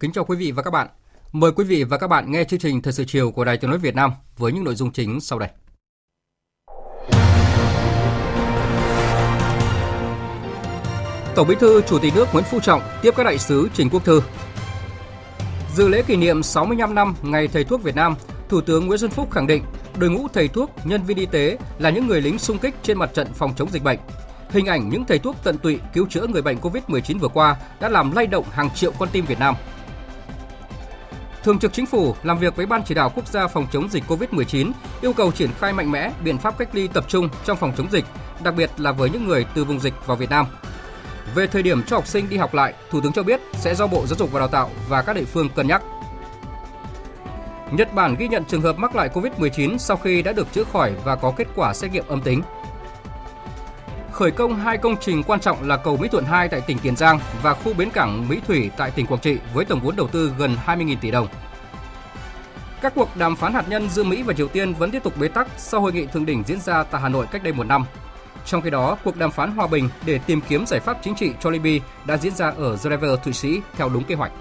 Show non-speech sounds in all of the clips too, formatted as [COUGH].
Kính chào quý vị và các bạn. Mời quý vị và các bạn nghe chương trình Thời sự chiều của Đài Tiếng nói Việt Nam với những nội dung chính sau đây. Tổng Bí thư Chủ tịch nước Nguyễn Phú Trọng tiếp các đại sứ Trình Quốc Thư. Dự lễ kỷ niệm 65 năm Ngày Thầy thuốc Việt Nam, Thủ tướng Nguyễn Xuân Phúc khẳng định đội ngũ thầy thuốc, nhân viên y tế là những người lính sung kích trên mặt trận phòng chống dịch bệnh. Hình ảnh những thầy thuốc tận tụy cứu chữa người bệnh COVID-19 vừa qua đã làm lay động hàng triệu con tim Việt Nam – Thường trực Chính phủ làm việc với Ban chỉ đạo quốc gia phòng chống dịch COVID-19 yêu cầu triển khai mạnh mẽ biện pháp cách ly tập trung trong phòng chống dịch, đặc biệt là với những người từ vùng dịch vào Việt Nam. Về thời điểm cho học sinh đi học lại, Thủ tướng cho biết sẽ do Bộ Giáo dục và Đào tạo và các địa phương cân nhắc. Nhật Bản ghi nhận trường hợp mắc lại COVID-19 sau khi đã được chữa khỏi và có kết quả xét nghiệm âm tính. Khởi công hai công trình quan trọng là cầu Mỹ Thuận 2 tại tỉnh Tiền Giang và khu bến cảng Mỹ Thủy tại tỉnh Quảng Trị với tổng vốn đầu tư gần 20.000 tỷ đồng. Các cuộc đàm phán hạt nhân giữa Mỹ và Triều Tiên vẫn tiếp tục bế tắc sau hội nghị thượng đỉnh diễn ra tại Hà Nội cách đây một năm. Trong khi đó, cuộc đàm phán hòa bình để tìm kiếm giải pháp chính trị cho Libya đã diễn ra ở Geneva, Thụy Sĩ theo đúng kế hoạch.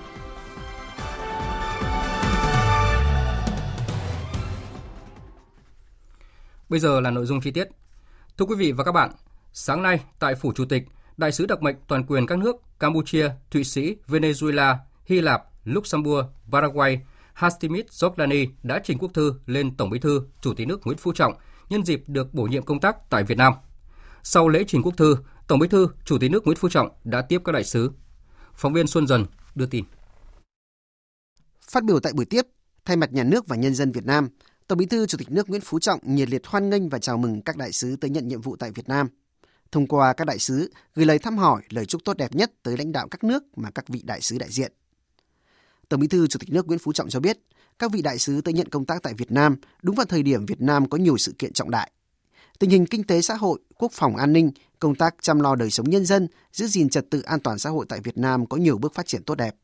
Bây giờ là nội dung chi tiết. Thưa quý vị và các bạn, sáng nay tại Phủ Chủ tịch, Đại sứ đặc mệnh toàn quyền các nước Campuchia, Thụy Sĩ, Venezuela, Hy Lạp, Luxembourg, Paraguay, Hastimit Jordani đã trình quốc thư lên Tổng Bí thư, Chủ tịch nước Nguyễn Phú Trọng nhân dịp được bổ nhiệm công tác tại Việt Nam. Sau lễ trình quốc thư, Tổng Bí thư, Chủ tịch nước Nguyễn Phú Trọng đã tiếp các đại sứ. Phóng viên Xuân Dần đưa tin. Phát biểu tại buổi tiếp, thay mặt nhà nước và nhân dân Việt Nam, Tổng Bí thư Chủ tịch nước Nguyễn Phú Trọng nhiệt liệt hoan nghênh và chào mừng các đại sứ tới nhận nhiệm vụ tại Việt Nam. Thông qua các đại sứ, gửi lời thăm hỏi, lời chúc tốt đẹp nhất tới lãnh đạo các nước mà các vị đại sứ đại diện. Tổng Bí thư Chủ tịch nước Nguyễn Phú Trọng cho biết, các vị đại sứ tới nhận công tác tại Việt Nam đúng vào thời điểm Việt Nam có nhiều sự kiện trọng đại. Tình hình kinh tế xã hội, quốc phòng an ninh, công tác chăm lo đời sống nhân dân, giữ gìn trật tự an toàn xã hội tại Việt Nam có nhiều bước phát triển tốt đẹp.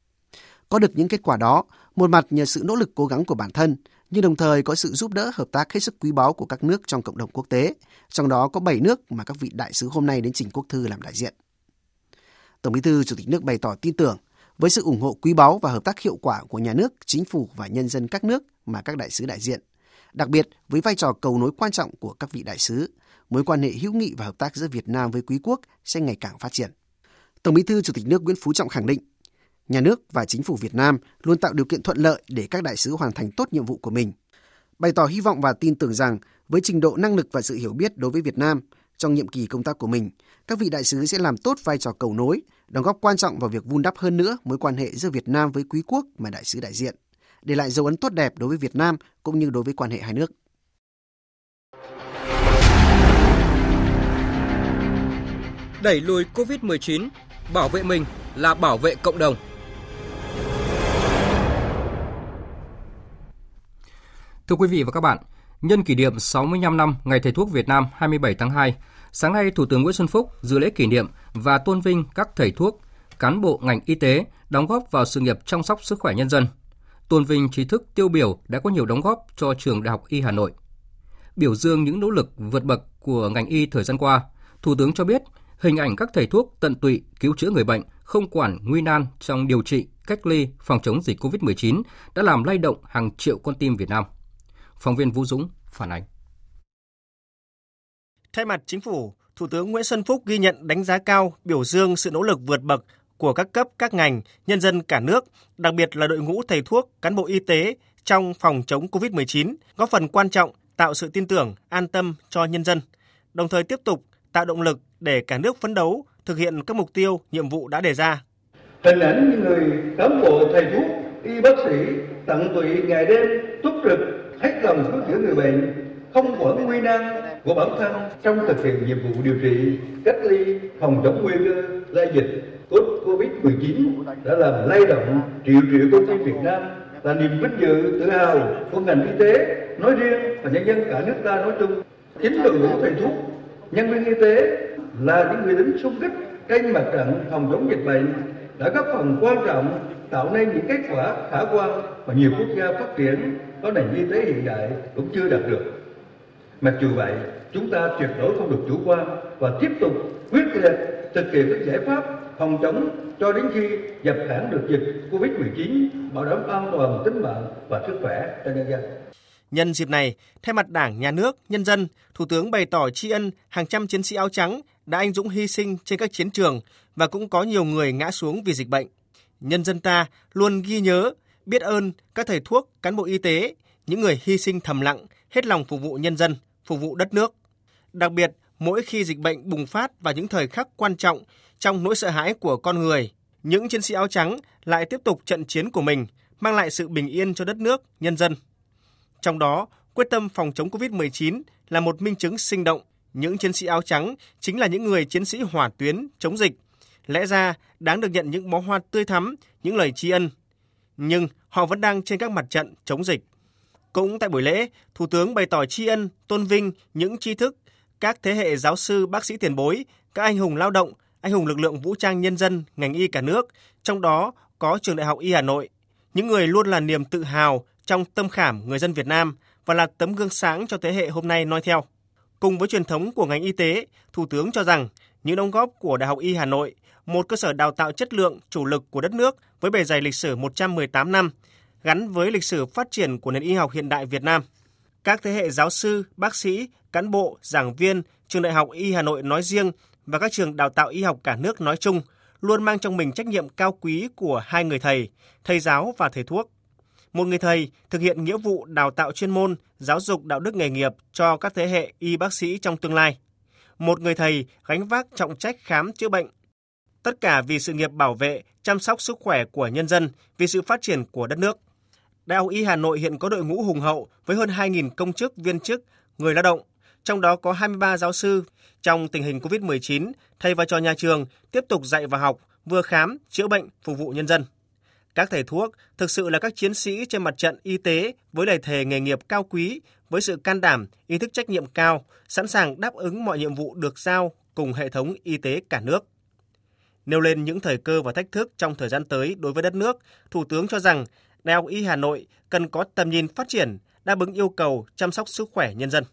Có được những kết quả đó, một mặt nhờ sự nỗ lực cố gắng của bản thân, nhưng đồng thời có sự giúp đỡ hợp tác hết sức quý báu của các nước trong cộng đồng quốc tế, trong đó có 7 nước mà các vị đại sứ hôm nay đến trình quốc thư làm đại diện. Tổng Bí thư Chủ tịch nước bày tỏ tin tưởng với sự ủng hộ quý báu và hợp tác hiệu quả của nhà nước, chính phủ và nhân dân các nước mà các đại sứ đại diện, đặc biệt với vai trò cầu nối quan trọng của các vị đại sứ, mối quan hệ hữu nghị và hợp tác giữa Việt Nam với quý quốc sẽ ngày càng phát triển. Tổng Bí thư Chủ tịch nước Nguyễn Phú Trọng khẳng định, nhà nước và chính phủ Việt Nam luôn tạo điều kiện thuận lợi để các đại sứ hoàn thành tốt nhiệm vụ của mình. Bày tỏ hy vọng và tin tưởng rằng với trình độ năng lực và sự hiểu biết đối với Việt Nam trong nhiệm kỳ công tác của mình, các vị đại sứ sẽ làm tốt vai trò cầu nối, đóng góp quan trọng vào việc vun đắp hơn nữa mối quan hệ giữa Việt Nam với quý quốc mà đại sứ đại diện, để lại dấu ấn tốt đẹp đối với Việt Nam cũng như đối với quan hệ hai nước. Đẩy lùi COVID-19, bảo vệ mình là bảo vệ cộng đồng. Thưa quý vị và các bạn, nhân kỷ niệm 65 năm Ngày Thầy thuốc Việt Nam 27 tháng 2, sáng nay Thủ tướng Nguyễn Xuân Phúc dự lễ kỷ niệm và tôn vinh các thầy thuốc, cán bộ ngành y tế đóng góp vào sự nghiệp chăm sóc sức khỏe nhân dân. Tôn vinh trí thức tiêu biểu đã có nhiều đóng góp cho trường Đại học Y Hà Nội. Biểu dương những nỗ lực vượt bậc của ngành y thời gian qua, Thủ tướng cho biết hình ảnh các thầy thuốc tận tụy cứu chữa người bệnh, không quản nguy nan trong điều trị, cách ly, phòng chống dịch COVID-19 đã làm lay động hàng triệu con tim Việt Nam. Phóng viên Vũ Dũng phản ánh. Thay mặt chính phủ, Thủ tướng Nguyễn Xuân Phúc ghi nhận đánh giá cao, biểu dương sự nỗ lực vượt bậc của các cấp, các ngành, nhân dân cả nước, đặc biệt là đội ngũ thầy thuốc, cán bộ y tế trong phòng chống COVID-19, góp phần quan trọng tạo sự tin tưởng, an tâm cho nhân dân, đồng thời tiếp tục tạo động lực để cả nước phấn đấu thực hiện các mục tiêu, nhiệm vụ đã đề ra. Hình ảnh những người cán bộ thầy thuốc, y bác sĩ tận tụy ngày đêm túc trực hết lòng cứu chữa người bệnh, không quản nguy nan của bản thân trong thực hiện nhiệm vụ điều trị, cách ly, phòng chống nguy cơ lây dịch Covid-19 đã làm lay động triệu triệu công ty Việt Nam là niềm vinh dự tự hào của ngành y tế nói riêng và nhân dân cả nước ta nói chung. Chính đội ngũ thầy thuốc, nhân viên y tế là những người lính xung kích trên mặt trận phòng chống dịch bệnh đã góp phần quan trọng tạo nên những kết quả khả quan mà nhiều quốc gia phát triển có nền y tế hiện đại cũng chưa đạt được. Mặc dù vậy, chúng ta tuyệt đối không được chủ quan và tiếp tục quyết liệt thực hiện các giải pháp phòng chống cho đến khi dập hẳn được dịch Covid-19, bảo đảm an toàn tính mạng và sức khỏe cho nhân dân. Nhân dịp này, thay mặt Đảng, Nhà nước, nhân dân, Thủ tướng bày tỏ tri ân hàng trăm chiến sĩ áo trắng đã anh dũng hy sinh trên các chiến trường và cũng có nhiều người ngã xuống vì dịch bệnh. Nhân dân ta luôn ghi nhớ, biết ơn các thầy thuốc, cán bộ y tế, những người hy sinh thầm lặng, hết lòng phục vụ nhân dân, phục vụ đất nước. Đặc biệt, mỗi khi dịch bệnh bùng phát vào những thời khắc quan trọng trong nỗi sợ hãi của con người, những chiến sĩ áo trắng lại tiếp tục trận chiến của mình, mang lại sự bình yên cho đất nước, nhân dân. Trong đó, quyết tâm phòng chống COVID-19 là một minh chứng sinh động. Những chiến sĩ áo trắng chính là những người chiến sĩ hỏa tuyến chống dịch. Lẽ ra đáng được nhận những bó hoa tươi thắm, những lời tri ân. Nhưng họ vẫn đang trên các mặt trận chống dịch. Cũng tại buổi lễ, Thủ tướng bày tỏ tri ân, tôn vinh những tri thức, các thế hệ giáo sư, bác sĩ tiền bối, các anh hùng lao động, anh hùng lực lượng vũ trang nhân dân, ngành y cả nước, trong đó có trường Đại học Y Hà Nội, những người luôn là niềm tự hào trong tâm khảm người dân Việt Nam và là tấm gương sáng cho thế hệ hôm nay noi theo. Cùng với truyền thống của ngành y tế, Thủ tướng cho rằng những đóng góp của Đại học Y Hà Nội, một cơ sở đào tạo chất lượng chủ lực của đất nước với bề dày lịch sử 118 năm, gắn với lịch sử phát triển của nền y học hiện đại Việt Nam. Các thế hệ giáo sư, bác sĩ, cán bộ, giảng viên, trường Đại học Y Hà Nội nói riêng và các trường đào tạo y học cả nước nói chung luôn mang trong mình trách nhiệm cao quý của hai người thầy, thầy giáo và thầy thuốc. Một người thầy thực hiện nghĩa vụ đào tạo chuyên môn, giáo dục đạo đức nghề nghiệp cho các thế hệ y bác sĩ trong tương lai. Một người thầy gánh vác trọng trách khám chữa bệnh. Tất cả vì sự nghiệp bảo vệ, chăm sóc sức khỏe của nhân dân, vì sự phát triển của đất nước. Đại học Y Hà Nội hiện có đội ngũ hùng hậu với hơn 2.000 công chức, viên chức, người lao động, trong đó có 23 giáo sư. Trong tình hình COVID-19, thầy và trò nhà trường tiếp tục dạy và học, vừa khám, chữa bệnh, phục vụ nhân dân. Các thầy thuốc thực sự là các chiến sĩ trên mặt trận y tế với lời thề nghề nghiệp cao quý, với sự can đảm, ý thức trách nhiệm cao, sẵn sàng đáp ứng mọi nhiệm vụ được giao cùng hệ thống y tế cả nước. Nêu lên những thời cơ và thách thức trong thời gian tới đối với đất nước, Thủ tướng cho rằng Đại học Y Hà Nội cần có tầm nhìn phát triển, đáp ứng yêu cầu chăm sóc sức khỏe nhân dân.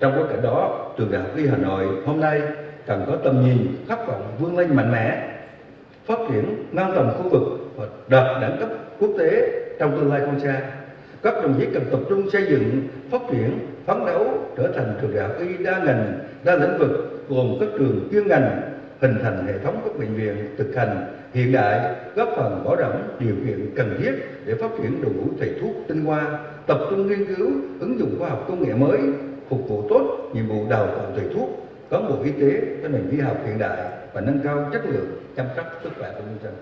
Trong bối cảnh đó, trường Đại học Y Hà Nội hôm nay cần có tầm nhìn khát vọng vươn lên mạnh mẽ, phát triển ngang tầm khu vực và đạt đẳng cấp quốc tế trong tương lai không xa. Các đồng chí cần tập trung xây dựng, phát triển, phấn đấu trở thành trường đại học y đa ngành, đa lĩnh vực gồm các trường chuyên ngành, hình thành hệ thống các bệnh viện thực hành hiện đại, góp phần bảo đảm điều kiện cần thiết để phát triển đội ngũ thầy thuốc tinh hoa, tập trung nghiên cứu, ứng dụng khoa học công nghệ mới, phục vụ tốt nhiệm vụ đào tạo thầy thuốc, cán bộ y tế cho nền y học hiện đại và nâng cao chất lượng chăm sóc sức khỏe của nhân dân.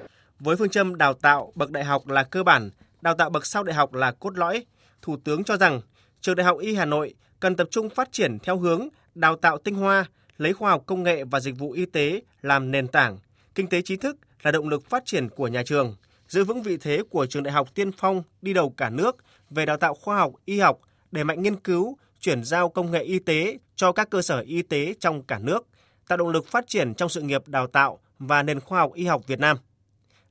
Với phương châm đào tạo bậc đại học là cơ bản, đào tạo bậc sau đại học là cốt lõi, Thủ tướng cho rằng trường Đại học Y Hà Nội cần tập trung phát triển theo hướng đào tạo tinh hoa, lấy khoa học công nghệ và dịch vụ y tế làm nền tảng, kinh tế trí thức là động lực phát triển của nhà trường, giữ vững vị thế của trường đại học tiên phong đi đầu cả nước về đào tạo khoa học, y học, đẩy mạnh nghiên cứu, chuyển giao công nghệ y tế cho các cơ sở y tế trong cả nước, tạo động lực phát triển trong sự nghiệp đào tạo và nền khoa học y học Việt Nam.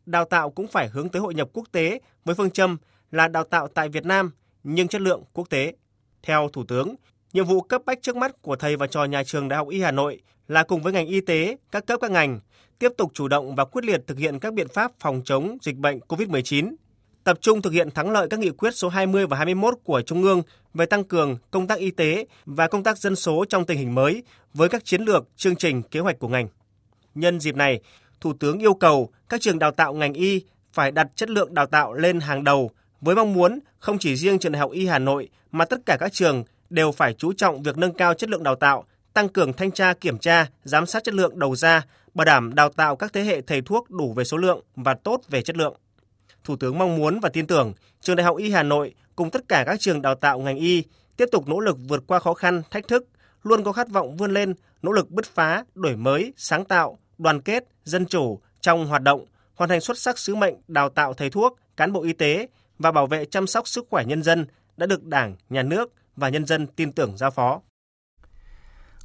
Đào tạo cũng phải hướng tới hội nhập quốc tế với phương châm là đào tạo tại Việt Nam nhưng chất lượng quốc tế. Theo Thủ tướng, nhiệm vụ cấp bách trước mắt của thầy và trò nhà trường Đại học Y Hà Nội là cùng với ngành y tế, các cấp các ngành tiếp tục chủ động và quyết liệt thực hiện các biện pháp phòng chống dịch bệnh COVID-19 tập trung thực hiện thắng lợi các nghị quyết số 20 và 21 của Trung ương về tăng cường công tác y tế và công tác dân số trong tình hình mới với các chiến lược, chương trình, kế hoạch của ngành. Nhân dịp này, Thủ tướng yêu cầu các trường đào tạo ngành y phải đặt chất lượng đào tạo lên hàng đầu với mong muốn không chỉ riêng trường Đại học Y Hà Nội mà tất cả các trường đều phải chú trọng việc nâng cao chất lượng đào tạo, tăng cường thanh tra kiểm tra, giám sát chất lượng đầu ra, bảo đảm đào tạo các thế hệ thầy thuốc đủ về số lượng và tốt về chất lượng. Thủ tướng mong muốn và tin tưởng Trường Đại học Y Hà Nội cùng tất cả các trường đào tạo ngành y tiếp tục nỗ lực vượt qua khó khăn, thách thức, luôn có khát vọng vươn lên, nỗ lực bứt phá, đổi mới, sáng tạo, đoàn kết, dân chủ trong hoạt động, hoàn thành xuất sắc sứ mệnh đào tạo thầy thuốc, cán bộ y tế và bảo vệ chăm sóc sức khỏe nhân dân đã được Đảng, Nhà nước và nhân dân tin tưởng giao phó.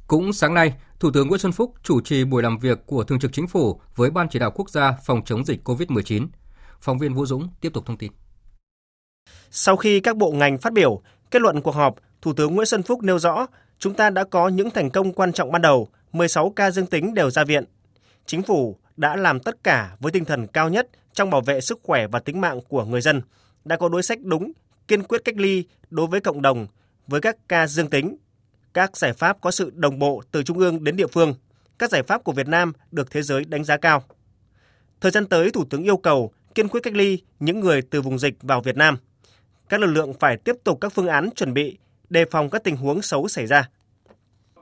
Cũng sáng nay, Thủ tướng Nguyễn Xuân Phúc chủ trì buổi làm việc của Thường trực Chính phủ với Ban chỉ đạo quốc gia phòng chống dịch COVID-19. Phóng viên Vũ Dũng tiếp tục thông tin. Sau khi các bộ ngành phát biểu, kết luận cuộc họp, Thủ tướng Nguyễn Xuân Phúc nêu rõ, chúng ta đã có những thành công quan trọng ban đầu, 16 ca dương tính đều ra viện. Chính phủ đã làm tất cả với tinh thần cao nhất trong bảo vệ sức khỏe và tính mạng của người dân, đã có đối sách đúng, kiên quyết cách ly đối với cộng đồng với các ca dương tính. Các giải pháp có sự đồng bộ từ trung ương đến địa phương. Các giải pháp của Việt Nam được thế giới đánh giá cao. Thời gian tới, Thủ tướng yêu cầu kiên quyết cách ly những người từ vùng dịch vào Việt Nam. Các lực lượng phải tiếp tục các phương án chuẩn bị đề phòng các tình huống xấu xảy ra.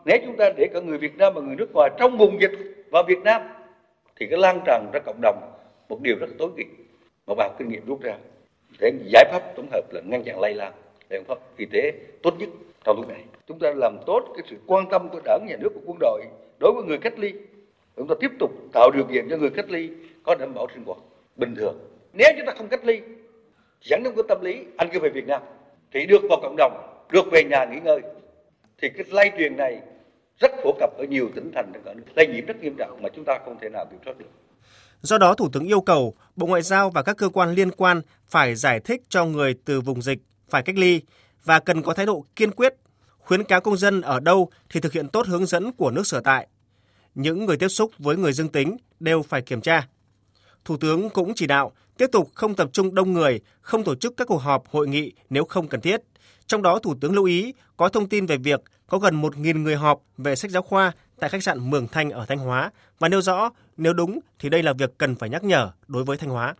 Nếu chúng ta để cả người Việt Nam và người nước ngoài trong vùng dịch vào Việt Nam thì cái lan tràn ra cộng đồng một điều rất tối kỵ mà bà kinh nghiệm rút ra để giải pháp tổng hợp là ngăn chặn lây lan biện pháp y tế tốt nhất trong lúc này. Chúng ta làm tốt cái sự quan tâm của đảng nhà nước của quân đội đối với người cách ly. Chúng ta tiếp tục tạo điều kiện cho người cách ly có đảm bảo sinh hoạt bình thường. Nếu chúng ta không cách ly dẫn đến cái tâm lý anh cứ về Việt Nam thì được vào cộng đồng được về nhà nghỉ ngơi. Thì cái lây truyền này rất phổ cập ở nhiều tỉnh thành trong cả nước. Lây nhiễm rất nghiêm trọng mà chúng ta không thể nào kiểm soát được. Do đó, Thủ tướng yêu cầu Bộ Ngoại giao và các cơ quan liên quan phải giải thích cho người từ vùng dịch phải cách ly và cần có thái độ kiên quyết, khuyến cáo công dân ở đâu thì thực hiện tốt hướng dẫn của nước sở tại. Những người tiếp xúc với người dương tính đều phải kiểm tra. Thủ tướng cũng chỉ đạo tiếp tục không tập trung đông người, không tổ chức các cuộc họp, hội nghị nếu không cần thiết. Trong đó, Thủ tướng lưu ý có thông tin về việc có gần 1.000 người họp về sách giáo khoa tại khách sạn Mường Thanh ở Thanh Hóa và nêu rõ nếu đúng thì đây là việc cần phải nhắc nhở đối với Thanh Hóa.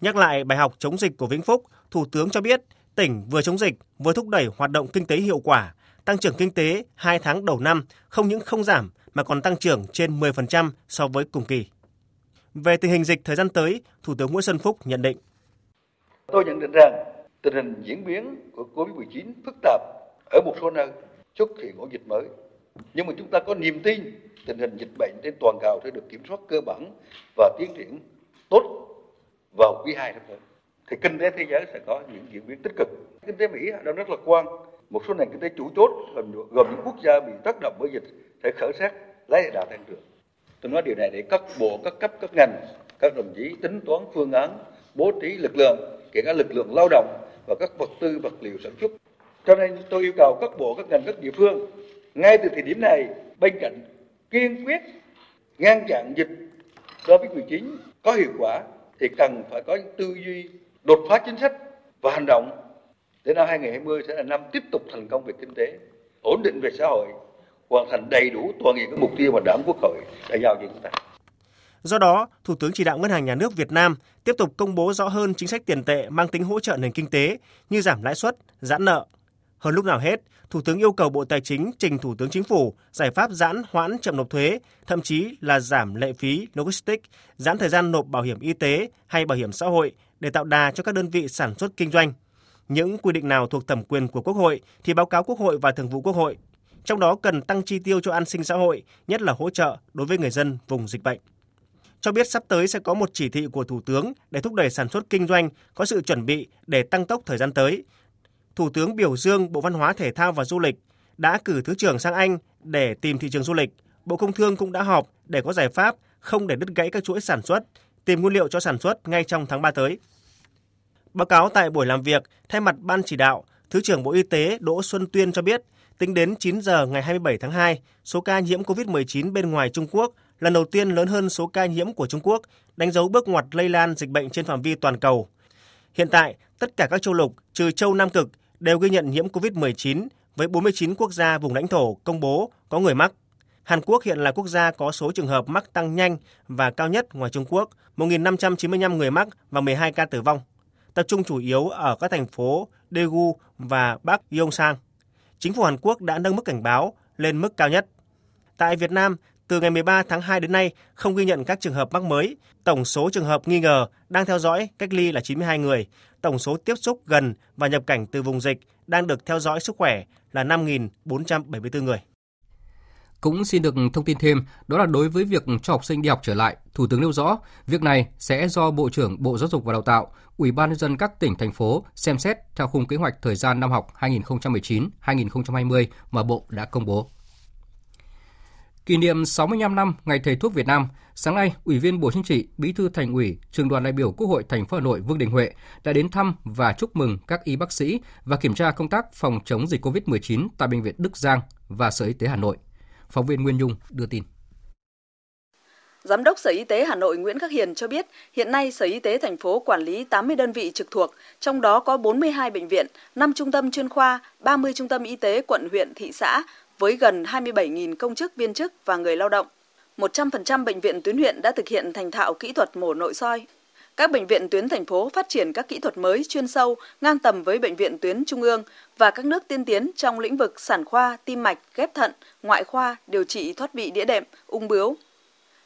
Nhắc lại bài học chống dịch của Vĩnh Phúc, Thủ tướng cho biết tỉnh vừa chống dịch vừa thúc đẩy hoạt động kinh tế hiệu quả, tăng trưởng kinh tế 2 tháng đầu năm không những không giảm mà còn tăng trưởng trên 10% so với cùng kỳ. Về tình hình dịch thời gian tới, Thủ tướng Nguyễn Xuân Phúc nhận định. Tôi nhận định rằng tình hình diễn biến của COVID-19 phức tạp ở một số nơi xuất hiện ổ dịch mới. Nhưng mà chúng ta có niềm tin tình hình dịch bệnh trên toàn cầu sẽ được kiểm soát cơ bản và tiến triển tốt vào quý 2 năm tới. Thì kinh tế thế giới sẽ có những diễn biến tích cực. Kinh tế Mỹ đang rất lạc quan. Một số nền kinh tế chủ chốt gồm những quốc gia bị tác động bởi dịch sẽ khởi sắc lấy lại đà tăng trưởng. Tôi nói điều này để các bộ, các cấp, các ngành, các đồng chí tính toán phương án, bố trí lực lượng, kể cả lực lượng lao động và các vật tư, vật liệu sản xuất. Cho nên tôi yêu cầu các bộ, các ngành, các địa phương ngay từ thời điểm này bên cạnh kiên quyết ngăn chặn dịch COVID-19 có hiệu quả thì cần phải có những tư duy đột phá chính sách và hành động để năm 2020 sẽ là năm tiếp tục thành công về kinh tế, ổn định về xã hội, hoàn thành đầy đủ toàn diện các mục tiêu mà Đảng Quốc hội đã giao cho chúng ta. Do đó, Thủ tướng chỉ đạo Ngân hàng Nhà nước Việt Nam tiếp tục công bố rõ hơn chính sách tiền tệ mang tính hỗ trợ nền kinh tế như giảm lãi suất, giãn nợ. Hơn lúc nào hết, Thủ tướng yêu cầu Bộ Tài chính trình Thủ tướng Chính phủ giải pháp giãn hoãn chậm nộp thuế, thậm chí là giảm lệ phí logistics, giãn thời gian nộp bảo hiểm y tế hay bảo hiểm xã hội để tạo đà cho các đơn vị sản xuất kinh doanh. Những quy định nào thuộc thẩm quyền của Quốc hội thì báo cáo Quốc hội và Thường vụ Quốc hội. Trong đó cần tăng chi tiêu cho an sinh xã hội, nhất là hỗ trợ đối với người dân vùng dịch bệnh cho biết sắp tới sẽ có một chỉ thị của Thủ tướng để thúc đẩy sản xuất kinh doanh có sự chuẩn bị để tăng tốc thời gian tới. Thủ tướng biểu dương Bộ Văn hóa Thể thao và Du lịch đã cử Thứ trưởng sang Anh để tìm thị trường du lịch. Bộ Công Thương cũng đã họp để có giải pháp không để đứt gãy các chuỗi sản xuất, tìm nguyên liệu cho sản xuất ngay trong tháng 3 tới. Báo cáo tại buổi làm việc, thay mặt Ban chỉ đạo, Thứ trưởng Bộ Y tế Đỗ Xuân Tuyên cho biết, tính đến 9 giờ ngày 27 tháng 2, số ca nhiễm COVID-19 bên ngoài Trung Quốc lần đầu tiên lớn hơn số ca nhiễm của Trung Quốc, đánh dấu bước ngoặt lây lan dịch bệnh trên phạm vi toàn cầu. Hiện tại, tất cả các châu lục trừ châu Nam Cực đều ghi nhận nhiễm COVID-19 với 49 quốc gia vùng lãnh thổ công bố có người mắc. Hàn Quốc hiện là quốc gia có số trường hợp mắc tăng nhanh và cao nhất ngoài Trung Quốc, 1.595 người mắc và 12 ca tử vong, tập trung chủ yếu ở các thành phố Daegu và Bắc Gyeongsang. Chính phủ Hàn Quốc đã nâng mức cảnh báo lên mức cao nhất. Tại Việt Nam, Từ ngày 13 tháng 2 đến nay, không ghi nhận các trường hợp mắc mới. Tổng số trường hợp nghi ngờ đang theo dõi cách ly là 92 người. Tổng số tiếp xúc gần và nhập cảnh từ vùng dịch đang được theo dõi sức khỏe là 5.474 người. Cũng xin được thông tin thêm, đó là đối với việc cho học sinh đi học trở lại, Thủ tướng nêu rõ, việc này sẽ do Bộ trưởng Bộ Giáo dục và Đào tạo, Ủy ban nhân dân các tỉnh thành phố xem xét theo khung kế hoạch thời gian năm học 2019-2020 mà Bộ đã công bố. Kỷ niệm 65 năm Ngày Thầy thuốc Việt Nam, sáng nay, Ủy viên Bộ Chính trị, Bí thư Thành ủy, Trường đoàn đại biểu Quốc hội thành phố Hà Nội Vương Đình Huệ đã đến thăm và chúc mừng các y bác sĩ và kiểm tra công tác phòng chống dịch COVID-19 tại bệnh viện Đức Giang và Sở Y tế Hà Nội. Phóng viên Nguyên Nhung đưa tin. Giám đốc Sở Y tế Hà Nội Nguyễn Khắc Hiền cho biết, hiện nay Sở Y tế thành phố quản lý 80 đơn vị trực thuộc, trong đó có 42 bệnh viện, 5 trung tâm chuyên khoa, 30 trung tâm y tế quận, huyện, thị xã với gần 27.000 công chức, viên chức và người lao động. 100% bệnh viện tuyến huyện đã thực hiện thành thạo kỹ thuật mổ nội soi. Các bệnh viện tuyến thành phố phát triển các kỹ thuật mới chuyên sâu, ngang tầm với bệnh viện tuyến trung ương và các nước tiên tiến trong lĩnh vực sản khoa, tim mạch, ghép thận, ngoại khoa, điều trị thoát vị đĩa đệm, ung bướu.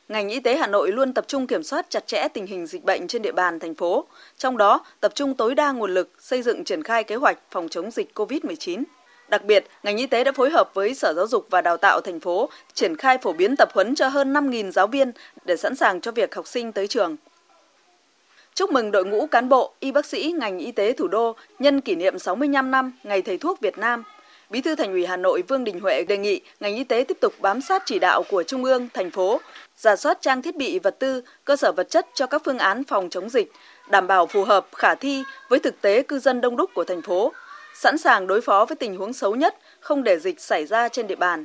Ngành y tế Hà Nội luôn tập trung kiểm soát chặt chẽ tình hình dịch bệnh trên địa bàn thành phố, trong đó tập trung tối đa nguồn lực xây dựng triển khai kế hoạch phòng chống dịch COVID-19. Đặc biệt, ngành y tế đã phối hợp với Sở Giáo dục và Đào tạo thành phố triển khai phổ biến tập huấn cho hơn 5.000 giáo viên để sẵn sàng cho việc học sinh tới trường. Chúc mừng đội ngũ cán bộ, y bác sĩ ngành y tế thủ đô nhân kỷ niệm 65 năm Ngày Thầy thuốc Việt Nam. Bí thư Thành ủy Hà Nội Vương Đình Huệ đề nghị ngành y tế tiếp tục bám sát chỉ đạo của Trung ương, thành phố, giả soát trang thiết bị vật tư, cơ sở vật chất cho các phương án phòng chống dịch, đảm bảo phù hợp, khả thi với thực tế cư dân đông đúc của thành phố, sẵn sàng đối phó với tình huống xấu nhất, không để dịch xảy ra trên địa bàn.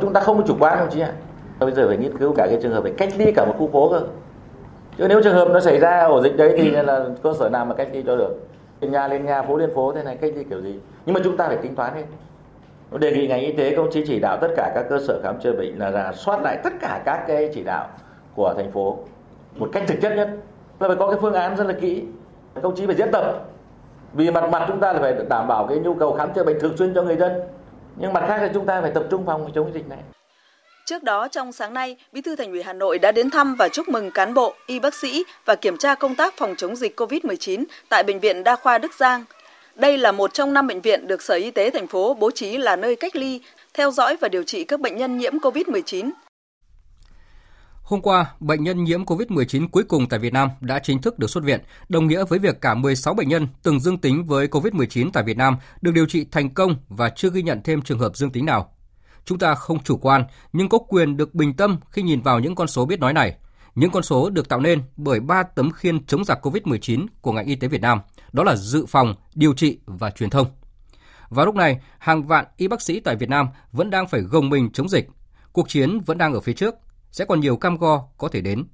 Chúng ta không chủ quan đâu chị ạ. Bây giờ phải nghiên cứu cả cái trường hợp phải cách ly cả một khu phố cơ. Chứ nếu trường hợp nó xảy ra ổ dịch đấy thì là cơ sở nào mà cách ly cho được. Lên nhà lên nhà, phố lên phố thế này cách ly kiểu gì. Nhưng mà chúng ta phải tính toán hết. Đề nghị ngành y tế công chí chỉ đạo tất cả các cơ sở khám chữa bệnh là ra soát lại tất cả các cái chỉ đạo của thành phố một cách thực chất nhất. Là phải có cái phương án rất là kỹ. Công chí phải diễn tập vì mặt mặt chúng ta là phải đảm bảo cái nhu cầu khám chữa bệnh thường xuyên cho người dân nhưng mặt khác là chúng ta phải tập trung phòng chống dịch này Trước đó trong sáng nay, Bí thư Thành ủy Hà Nội đã đến thăm và chúc mừng cán bộ, y bác sĩ và kiểm tra công tác phòng chống dịch COVID-19 tại bệnh viện Đa khoa Đức Giang. Đây là một trong năm bệnh viện được Sở Y tế thành phố bố trí là nơi cách ly, theo dõi và điều trị các bệnh nhân nhiễm COVID-19. Hôm qua, bệnh nhân nhiễm COVID-19 cuối cùng tại Việt Nam đã chính thức được xuất viện, đồng nghĩa với việc cả 16 bệnh nhân từng dương tính với COVID-19 tại Việt Nam được điều trị thành công và chưa ghi nhận thêm trường hợp dương tính nào. Chúng ta không chủ quan, nhưng có quyền được bình tâm khi nhìn vào những con số biết nói này. Những con số được tạo nên bởi ba tấm khiên chống giặc COVID-19 của ngành y tế Việt Nam, đó là dự phòng, điều trị và truyền thông. Vào lúc này, hàng vạn y bác sĩ tại Việt Nam vẫn đang phải gồng mình chống dịch. Cuộc chiến vẫn đang ở phía trước sẽ còn nhiều cam go có thể đến.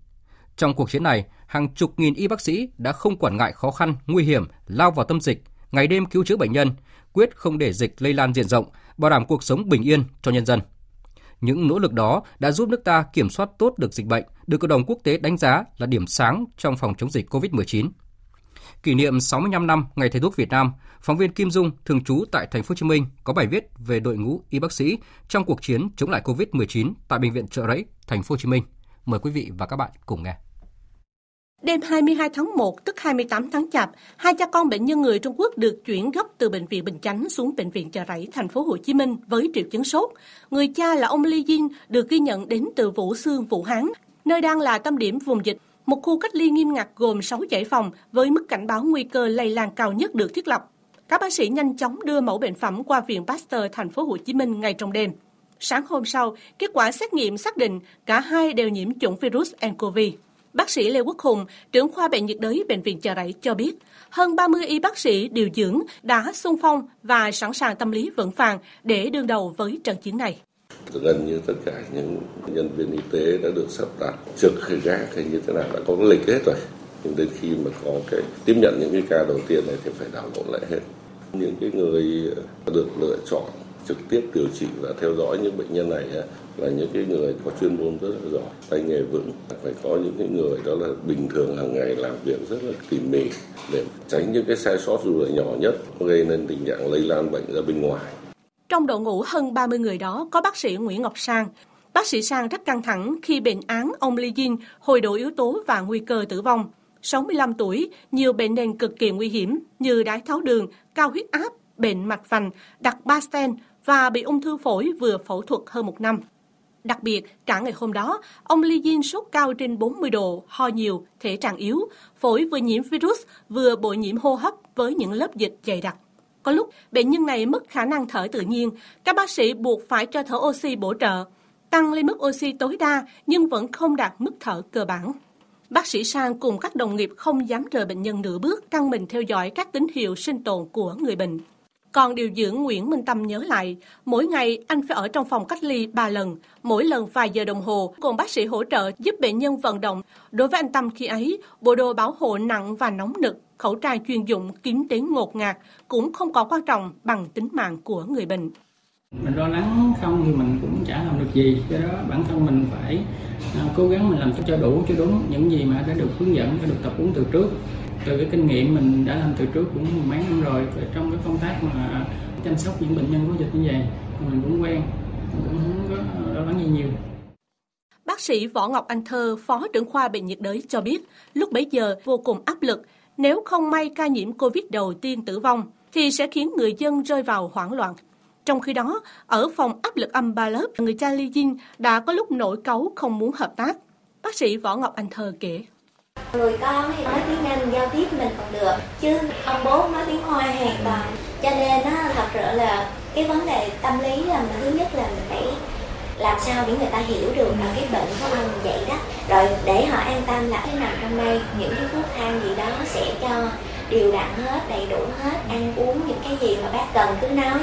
Trong cuộc chiến này, hàng chục nghìn y bác sĩ đã không quản ngại khó khăn, nguy hiểm, lao vào tâm dịch, ngày đêm cứu chữa bệnh nhân, quyết không để dịch lây lan diện rộng, bảo đảm cuộc sống bình yên cho nhân dân. Những nỗ lực đó đã giúp nước ta kiểm soát tốt được dịch bệnh, được cộng đồng quốc tế đánh giá là điểm sáng trong phòng chống dịch COVID-19. Kỷ niệm 65 năm Ngày Thầy thuốc Việt Nam, phóng viên Kim Dung thường trú tại thành phố Hồ Chí Minh có bài viết về đội ngũ y bác sĩ trong cuộc chiến chống lại COVID-19 tại bệnh viện Trợ Rẫy, thành phố Hồ Chí Minh. Mời quý vị và các bạn cùng nghe. Đêm 22 tháng 1 tức 28 tháng Chạp, hai cha con bệnh nhân người Trung Quốc được chuyển gấp từ bệnh viện Bình Chánh xuống bệnh viện Chợ Rẫy, thành phố Hồ Chí Minh với triệu chứng sốt. Người cha là ông Lee Jin được ghi nhận đến từ Vũ Xương, Vũ Hán, nơi đang là tâm điểm vùng dịch một khu cách ly nghiêm ngặt gồm 6 dãy phòng với mức cảnh báo nguy cơ lây lan cao nhất được thiết lập. Các bác sĩ nhanh chóng đưa mẫu bệnh phẩm qua viện Pasteur thành phố Hồ Chí Minh ngay trong đêm. Sáng hôm sau, kết quả xét nghiệm xác định cả hai đều nhiễm chủng virus nCoV. Bác sĩ Lê Quốc Hùng, trưởng khoa bệnh nhiệt đới bệnh viện Chợ Rẫy cho biết, hơn 30 y bác sĩ điều dưỡng đã xung phong và sẵn sàng tâm lý vững vàng để đương đầu với trận chiến này. Gần như tất cả những nhân viên y tế đã được sắp đặt trực hay gác hay như thế nào đã có lịch hết rồi. Nhưng đến khi mà có cái tiếp nhận những cái ca đầu tiên này thì phải đảo lộn lại hết. Những cái người được lựa chọn trực tiếp điều trị và theo dõi những bệnh nhân này là những cái người có chuyên môn rất là giỏi tay nghề vững phải có những cái người đó là bình thường hàng ngày làm việc rất là tỉ mỉ để tránh những cái sai sót dù là nhỏ nhất gây nên tình trạng lây lan bệnh ra bên ngoài trong đội ngũ hơn 30 người đó có bác sĩ Nguyễn Ngọc Sang. Bác sĩ Sang rất căng thẳng khi bệnh án ông Lee Jin hồi độ yếu tố và nguy cơ tử vong. 65 tuổi, nhiều bệnh nền cực kỳ nguy hiểm như đái tháo đường, cao huyết áp, bệnh mạch vành, đặt ba stent và bị ung thư phổi vừa phẫu thuật hơn một năm. Đặc biệt, cả ngày hôm đó, ông Lee Jin sốt cao trên 40 độ, ho nhiều, thể trạng yếu, phổi vừa nhiễm virus, vừa bội nhiễm hô hấp với những lớp dịch dày đặc. Có lúc, bệnh nhân này mất khả năng thở tự nhiên, các bác sĩ buộc phải cho thở oxy bổ trợ, tăng lên mức oxy tối đa nhưng vẫn không đạt mức thở cơ bản. Bác sĩ Sang cùng các đồng nghiệp không dám rời bệnh nhân nửa bước, căng mình theo dõi các tín hiệu sinh tồn của người bệnh. Còn điều dưỡng Nguyễn Minh Tâm nhớ lại, mỗi ngày anh phải ở trong phòng cách ly 3 lần, mỗi lần vài giờ đồng hồ, cùng bác sĩ hỗ trợ giúp bệnh nhân vận động. Đối với anh Tâm khi ấy, bộ đồ bảo hộ nặng và nóng nực, khẩu trang chuyên dụng kín đến ngột ngạt cũng không có quan trọng bằng tính mạng của người bệnh. Mình lo lắng không thì mình cũng chả làm được gì, do đó bản thân mình phải à, cố gắng mình làm cho đủ cho đúng những gì mà đã được hướng dẫn, đã được tập huấn từ trước từ cái kinh nghiệm mình đã làm từ trước cũng mấy năm rồi trong cái công tác mà chăm sóc những bệnh nhân có dịch như vậy mình cũng quen mình cũng không có lo lắng gì nhiều Bác sĩ Võ Ngọc Anh Thơ, Phó trưởng khoa bệnh nhiệt đới cho biết, lúc bấy giờ vô cùng áp lực. Nếu không may ca nhiễm Covid đầu tiên tử vong, thì sẽ khiến người dân rơi vào hoảng loạn. Trong khi đó, ở phòng áp lực âm ba lớp, người cha Ly Jin đã có lúc nổi cáu không muốn hợp tác. Bác sĩ Võ Ngọc Anh Thơ kể. Người con thì nói tiếng tiếp mình còn được, chứ ông bố nói tiếng Hoa hoàn toàn. Cho nên nó thật sự là cái vấn đề tâm lý là mình thứ nhất là mình phải làm sao để người ta hiểu được là cái bệnh của ông vậy đó. Rồi để họ an tâm là cái nằm trong đây những cái thuốc thang gì đó sẽ cho điều đặn hết đầy đủ hết ăn uống những cái gì mà bác cần cứ nói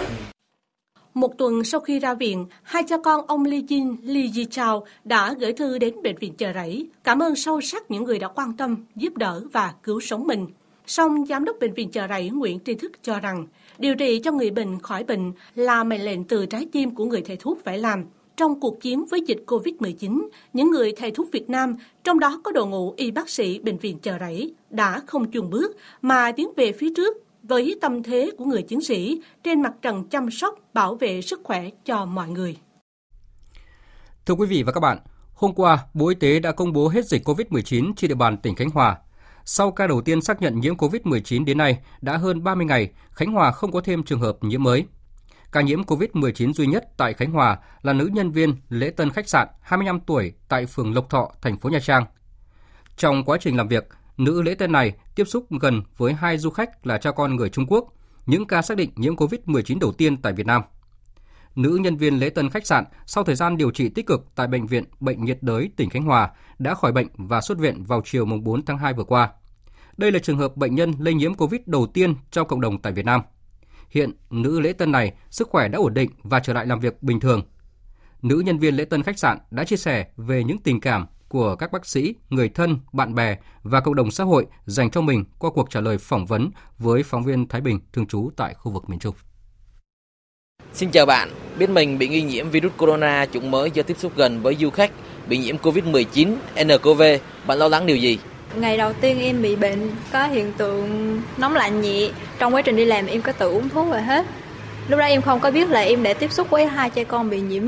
một tuần sau khi ra viện, hai cha con ông Li Jin, Li Ji Chao đã gửi thư đến bệnh viện Chợ Rẫy, cảm ơn sâu sắc những người đã quan tâm, giúp đỡ và cứu sống mình. Song giám đốc bệnh viện Chợ Rẫy Nguyễn Tri Thức cho rằng, điều trị cho người bệnh khỏi bệnh là mệnh lệnh từ trái tim của người thầy thuốc phải làm. Trong cuộc chiến với dịch COVID-19, những người thầy thuốc Việt Nam, trong đó có đội ngũ y bác sĩ bệnh viện Chợ Rẫy, đã không chùn bước mà tiến về phía trước với tâm thế của người chiến sĩ trên mặt trận chăm sóc, bảo vệ sức khỏe cho mọi người. Thưa quý vị và các bạn, hôm qua, Bộ Y tế đã công bố hết dịch COVID-19 trên địa bàn tỉnh Khánh Hòa. Sau ca đầu tiên xác nhận nhiễm COVID-19 đến nay đã hơn 30 ngày, Khánh Hòa không có thêm trường hợp nhiễm mới. Ca nhiễm COVID-19 duy nhất tại Khánh Hòa là nữ nhân viên lễ tân khách sạn 25 tuổi tại phường Lộc Thọ, thành phố Nha Trang. Trong quá trình làm việc, Nữ lễ tân này tiếp xúc gần với hai du khách là cha con người Trung Quốc, những ca xác định nhiễm COVID-19 đầu tiên tại Việt Nam. Nữ nhân viên lễ tân khách sạn sau thời gian điều trị tích cực tại Bệnh viện Bệnh nhiệt đới tỉnh Khánh Hòa đã khỏi bệnh và xuất viện vào chiều 4 tháng 2 vừa qua. Đây là trường hợp bệnh nhân lây nhiễm COVID đầu tiên trong cộng đồng tại Việt Nam. Hiện, nữ lễ tân này sức khỏe đã ổn định và trở lại làm việc bình thường. Nữ nhân viên lễ tân khách sạn đã chia sẻ về những tình cảm của các bác sĩ, người thân, bạn bè và cộng đồng xã hội dành cho mình qua cuộc trả lời phỏng vấn với phóng viên Thái Bình thường trú tại khu vực miền Trung. Xin chào bạn, biết mình bị nghi nhiễm virus corona chủng mới do tiếp xúc gần với du khách bị nhiễm Covid-19, nCoV, bạn lo lắng điều gì? Ngày đầu tiên em bị bệnh có hiện tượng nóng lạnh nhẹ. Trong quá trình đi làm em có tự uống thuốc rồi hết. Lúc đó em không có biết là em đã tiếp xúc với hai cha con bị nhiễm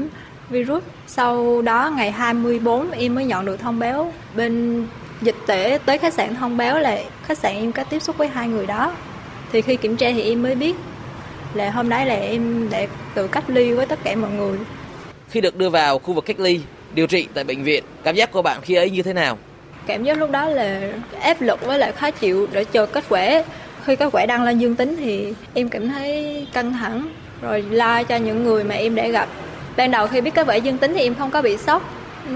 virus. Sau đó ngày 24 em mới nhận được thông báo bên dịch tễ tới khách sạn thông báo là khách sạn em có tiếp xúc với hai người đó. Thì khi kiểm tra thì em mới biết là hôm đấy là em đã tự cách ly với tất cả mọi người. Khi được đưa vào khu vực cách ly, điều trị tại bệnh viện, cảm giác của bạn khi ấy như thế nào? Cảm giác lúc đó là áp lực với lại khó chịu để chờ kết quả. Khi kết quả đăng lên dương tính thì em cảm thấy căng thẳng rồi la cho những người mà em đã gặp ban đầu khi biết kết quả dương tính thì em không có bị sốc.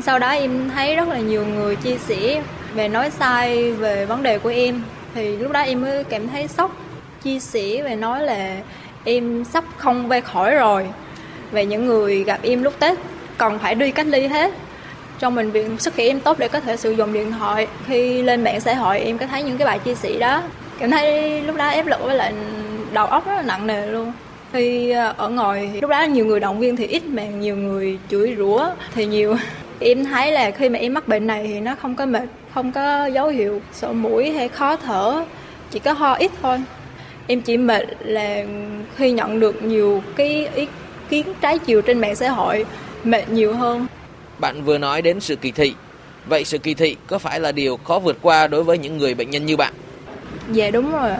Sau đó em thấy rất là nhiều người chia sẻ về nói sai về vấn đề của em. Thì lúc đó em mới cảm thấy sốc. Chia sẻ về nói là em sắp không về khỏi rồi. Về những người gặp em lúc tết còn phải đi cách ly hết. Trong bệnh viện sức khỏe em tốt để có thể sử dụng điện thoại. Khi lên mạng xã hội em có thấy những cái bài chia sẻ đó. Cảm thấy lúc đó ép lực với lại đầu óc rất là nặng nề luôn khi ờ, ở ngoài thì lúc đó nhiều người động viên thì ít mà nhiều người chửi rủa thì nhiều [LAUGHS] em thấy là khi mà em mắc bệnh này thì nó không có mệt không có dấu hiệu sổ mũi hay khó thở chỉ có ho ít thôi em chỉ mệt là khi nhận được nhiều cái ý kiến trái chiều trên mạng xã hội mệt nhiều hơn Bạn vừa nói đến sự kỳ thị. Vậy sự kỳ thị có phải là điều khó vượt qua đối với những người bệnh nhân như bạn? Dạ đúng rồi.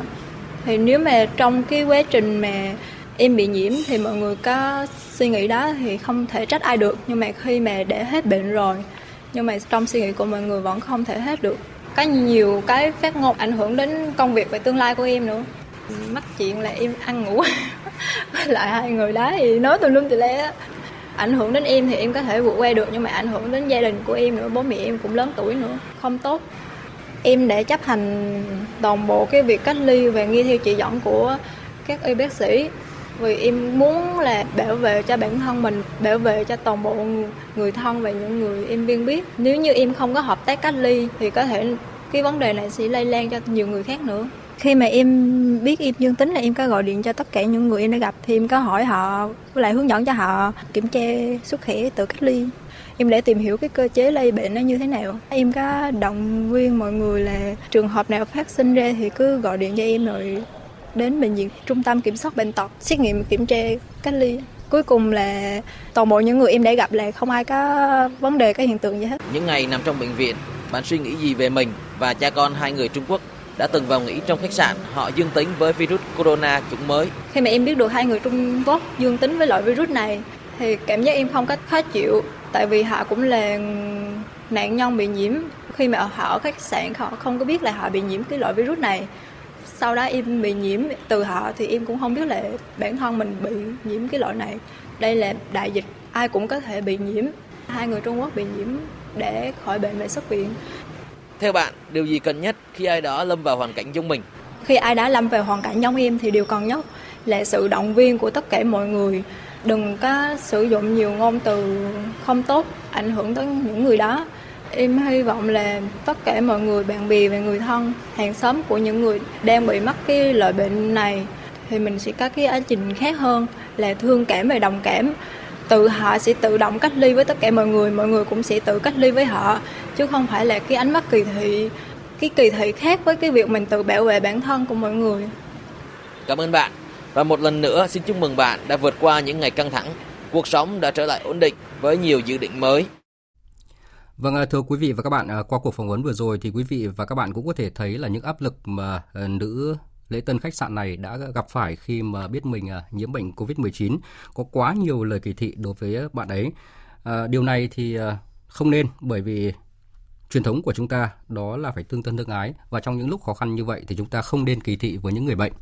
Thì nếu mà trong cái quá trình mà em bị nhiễm thì mọi người có suy nghĩ đó thì không thể trách ai được. Nhưng mà khi mà để hết bệnh rồi, nhưng mà trong suy nghĩ của mọi người vẫn không thể hết được. Có nhiều cái phát ngôn ảnh hưởng đến công việc và tương lai của em nữa. Mắc chuyện là em ăn ngủ [LAUGHS] với lại hai người đó thì nói tùm lum tùm le ảnh hưởng đến em thì em có thể vượt qua được, nhưng mà ảnh hưởng đến gia đình của em nữa, bố mẹ em cũng lớn tuổi nữa. Không tốt. Em đã chấp hành toàn bộ cái việc cách ly và nghe theo chỉ dẫn của các y bác sĩ vì em muốn là bảo vệ cho bản thân mình, bảo vệ cho toàn bộ người thân và những người em quen biết. Nếu như em không có hợp tác cách ly thì có thể cái vấn đề này sẽ lây lan cho nhiều người khác nữa. Khi mà em biết em dương tính là em có gọi điện cho tất cả những người em đã gặp thì em có hỏi họ, với lại hướng dẫn cho họ kiểm tra sức khỏe tự cách ly. Em để tìm hiểu cái cơ chế lây bệnh nó như thế nào. Em có động viên mọi người là trường hợp nào phát sinh ra thì cứ gọi điện cho em rồi đến bệnh viện trung tâm kiểm soát bệnh tật xét nghiệm kiểm tra cách ly. Cuối cùng là toàn bộ những người em đã gặp là không ai có vấn đề cái hiện tượng gì hết. Những ngày nằm trong bệnh viện bạn suy nghĩ gì về mình và cha con hai người Trung Quốc đã từng vào nghỉ trong khách sạn? Họ dương tính với virus corona chủng mới. Khi mà em biết được hai người Trung Quốc dương tính với loại virus này thì cảm giác em không có khó chịu tại vì họ cũng là nạn nhân bị nhiễm. Khi mà họ ở khách sạn họ không có biết là họ bị nhiễm cái loại virus này sau đó em bị nhiễm từ họ thì em cũng không biết là bản thân mình bị nhiễm cái loại này. Đây là đại dịch ai cũng có thể bị nhiễm. Hai người trung quốc bị nhiễm để khỏi bệnh và xuất viện. Theo bạn điều gì cần nhất khi ai đó lâm vào hoàn cảnh giống mình? Khi ai đã lâm vào hoàn cảnh giống em thì điều cần nhất là sự động viên của tất cả mọi người. Đừng có sử dụng nhiều ngôn từ không tốt ảnh hưởng tới những người đó Em hy vọng là tất cả mọi người, bạn bè và người thân, hàng xóm của những người đang bị mắc cái loại bệnh này thì mình sẽ có cái ánh trình khác hơn là thương cảm và đồng cảm. Tự họ sẽ tự động cách ly với tất cả mọi người, mọi người cũng sẽ tự cách ly với họ chứ không phải là cái ánh mắt kỳ thị cái kỳ thị khác với cái việc mình tự bảo vệ bản thân của mọi người. Cảm ơn bạn. Và một lần nữa xin chúc mừng bạn đã vượt qua những ngày căng thẳng. Cuộc sống đã trở lại ổn định với nhiều dự định mới. Vâng, à, thưa quý vị và các bạn, à, qua cuộc phỏng vấn vừa rồi thì quý vị và các bạn cũng có thể thấy là những áp lực mà à, nữ lễ tân khách sạn này đã gặp phải khi mà biết mình nhiễm bệnh COVID-19 có quá nhiều lời kỳ thị đối với bạn ấy. Điều này thì không nên bởi vì truyền thống của chúng ta đó là phải tương thân tương ái và trong những lúc khó khăn như vậy thì chúng ta không nên kỳ thị với những người bệnh.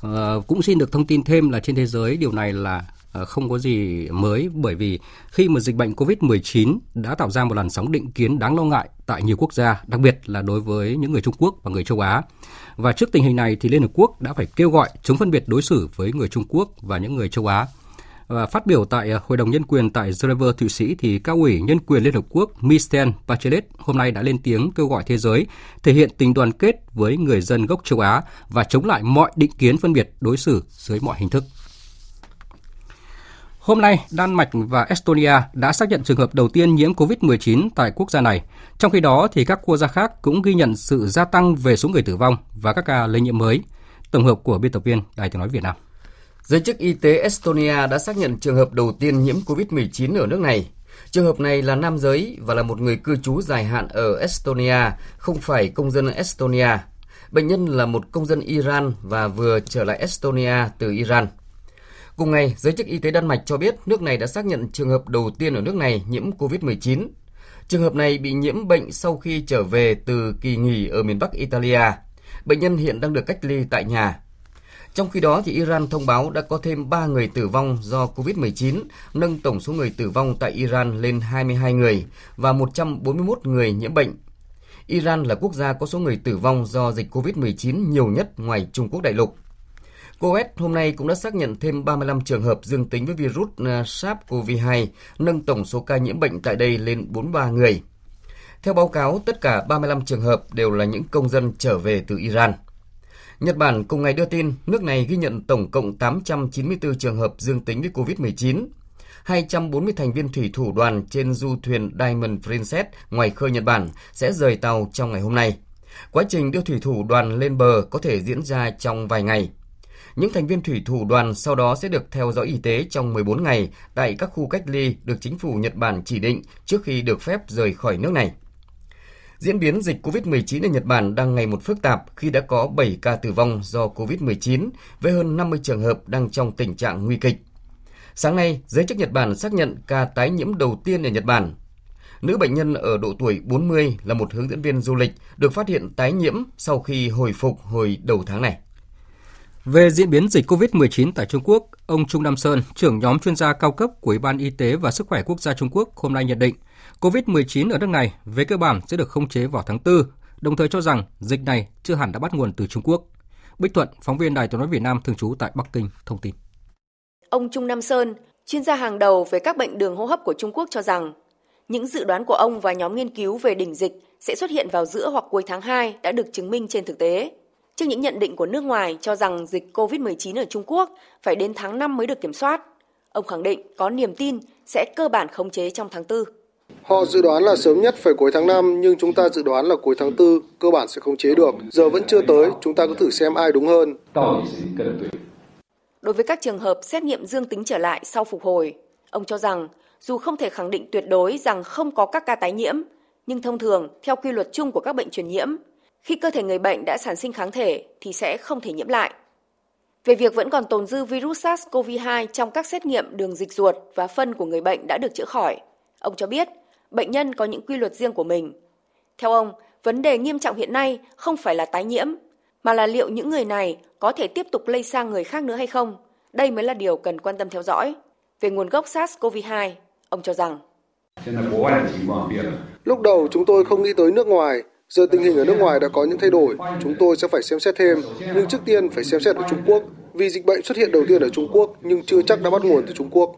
Ờ, cũng xin được thông tin thêm là trên thế giới điều này là Ờ, không có gì mới bởi vì khi mà dịch bệnh COVID-19 đã tạo ra một làn sóng định kiến đáng lo ngại tại nhiều quốc gia, đặc biệt là đối với những người Trung Quốc và người châu Á. Và trước tình hình này thì Liên Hợp Quốc đã phải kêu gọi chống phân biệt đối xử với người Trung Quốc và những người châu Á. Và phát biểu tại ờ, Hội đồng Nhân quyền tại Geneva, Thụy Sĩ thì cao ủy nhân quyền Liên Hợp Quốc Michel Bachelet hôm nay đã lên tiếng kêu gọi thế giới thể hiện tình đoàn kết với người dân gốc châu Á và chống lại mọi định kiến phân biệt đối xử dưới mọi hình thức. Hôm nay, Đan Mạch và Estonia đã xác nhận trường hợp đầu tiên nhiễm COVID-19 tại quốc gia này. Trong khi đó, thì các quốc gia khác cũng ghi nhận sự gia tăng về số người tử vong và các ca lây nhiễm mới. Tổng hợp của biên tập viên Đài tiếng nói Việt Nam. Giới chức y tế Estonia đã xác nhận trường hợp đầu tiên nhiễm COVID-19 ở nước này. Trường hợp này là nam giới và là một người cư trú dài hạn ở Estonia, không phải công dân Estonia. Bệnh nhân là một công dân Iran và vừa trở lại Estonia từ Iran. Cùng ngày, giới chức y tế Đan Mạch cho biết nước này đã xác nhận trường hợp đầu tiên ở nước này nhiễm COVID-19. Trường hợp này bị nhiễm bệnh sau khi trở về từ kỳ nghỉ ở miền Bắc Italia. Bệnh nhân hiện đang được cách ly tại nhà. Trong khi đó, thì Iran thông báo đã có thêm 3 người tử vong do COVID-19, nâng tổng số người tử vong tại Iran lên 22 người và 141 người nhiễm bệnh. Iran là quốc gia có số người tử vong do dịch COVID-19 nhiều nhất ngoài Trung Quốc đại lục. Coes hôm nay cũng đã xác nhận thêm 35 trường hợp dương tính với virus à, SARS-CoV-2, nâng tổng số ca nhiễm bệnh tại đây lên 43 người. Theo báo cáo, tất cả 35 trường hợp đều là những công dân trở về từ Iran. Nhật Bản cùng ngày đưa tin nước này ghi nhận tổng cộng 894 trường hợp dương tính với COVID-19. 240 thành viên thủy thủ đoàn trên du thuyền Diamond Princess ngoài khơi Nhật Bản sẽ rời tàu trong ngày hôm nay. Quá trình đưa thủy thủ đoàn lên bờ có thể diễn ra trong vài ngày. Những thành viên thủy thủ đoàn sau đó sẽ được theo dõi y tế trong 14 ngày tại các khu cách ly được chính phủ Nhật Bản chỉ định trước khi được phép rời khỏi nước này. Diễn biến dịch COVID-19 ở Nhật Bản đang ngày một phức tạp khi đã có 7 ca tử vong do COVID-19 với hơn 50 trường hợp đang trong tình trạng nguy kịch. Sáng nay, giới chức Nhật Bản xác nhận ca tái nhiễm đầu tiên ở Nhật Bản. Nữ bệnh nhân ở độ tuổi 40 là một hướng dẫn viên du lịch được phát hiện tái nhiễm sau khi hồi phục hồi đầu tháng này. Về diễn biến dịch COVID-19 tại Trung Quốc, ông Trung Nam Sơn, trưởng nhóm chuyên gia cao cấp của Ủy ban Y tế và Sức khỏe Quốc gia Trung Quốc hôm nay nhận định, COVID-19 ở nước này về cơ bản sẽ được khống chế vào tháng 4, đồng thời cho rằng dịch này chưa hẳn đã bắt nguồn từ Trung Quốc. Bích Thuận, phóng viên Đài tiếng nói Việt Nam thường trú tại Bắc Kinh thông tin. Ông Trung Nam Sơn, chuyên gia hàng đầu về các bệnh đường hô hấp của Trung Quốc cho rằng, những dự đoán của ông và nhóm nghiên cứu về đỉnh dịch sẽ xuất hiện vào giữa hoặc cuối tháng 2 đã được chứng minh trên thực tế. Trước những nhận định của nước ngoài cho rằng dịch COVID-19 ở Trung Quốc phải đến tháng 5 mới được kiểm soát, ông khẳng định có niềm tin sẽ cơ bản khống chế trong tháng 4. Họ dự đoán là sớm nhất phải cuối tháng 5 nhưng chúng ta dự đoán là cuối tháng 4 cơ bản sẽ khống chế được. Giờ vẫn chưa tới, chúng ta cứ thử xem ai đúng hơn. Đối với các trường hợp xét nghiệm dương tính trở lại sau phục hồi, ông cho rằng dù không thể khẳng định tuyệt đối rằng không có các ca tái nhiễm, nhưng thông thường theo quy luật chung của các bệnh truyền nhiễm, khi cơ thể người bệnh đã sản sinh kháng thể thì sẽ không thể nhiễm lại. Về việc vẫn còn tồn dư virus SARS-CoV-2 trong các xét nghiệm đường dịch ruột và phân của người bệnh đã được chữa khỏi, ông cho biết bệnh nhân có những quy luật riêng của mình. Theo ông, vấn đề nghiêm trọng hiện nay không phải là tái nhiễm, mà là liệu những người này có thể tiếp tục lây sang người khác nữa hay không. Đây mới là điều cần quan tâm theo dõi. Về nguồn gốc SARS-CoV-2, ông cho rằng Lúc đầu chúng tôi không nghĩ tới nước ngoài, giờ tình hình ở nước ngoài đã có những thay đổi, chúng tôi sẽ phải xem xét thêm, nhưng trước tiên phải xem xét ở Trung Quốc, vì dịch bệnh xuất hiện đầu tiên ở Trung Quốc nhưng chưa chắc đã bắt nguồn từ Trung Quốc.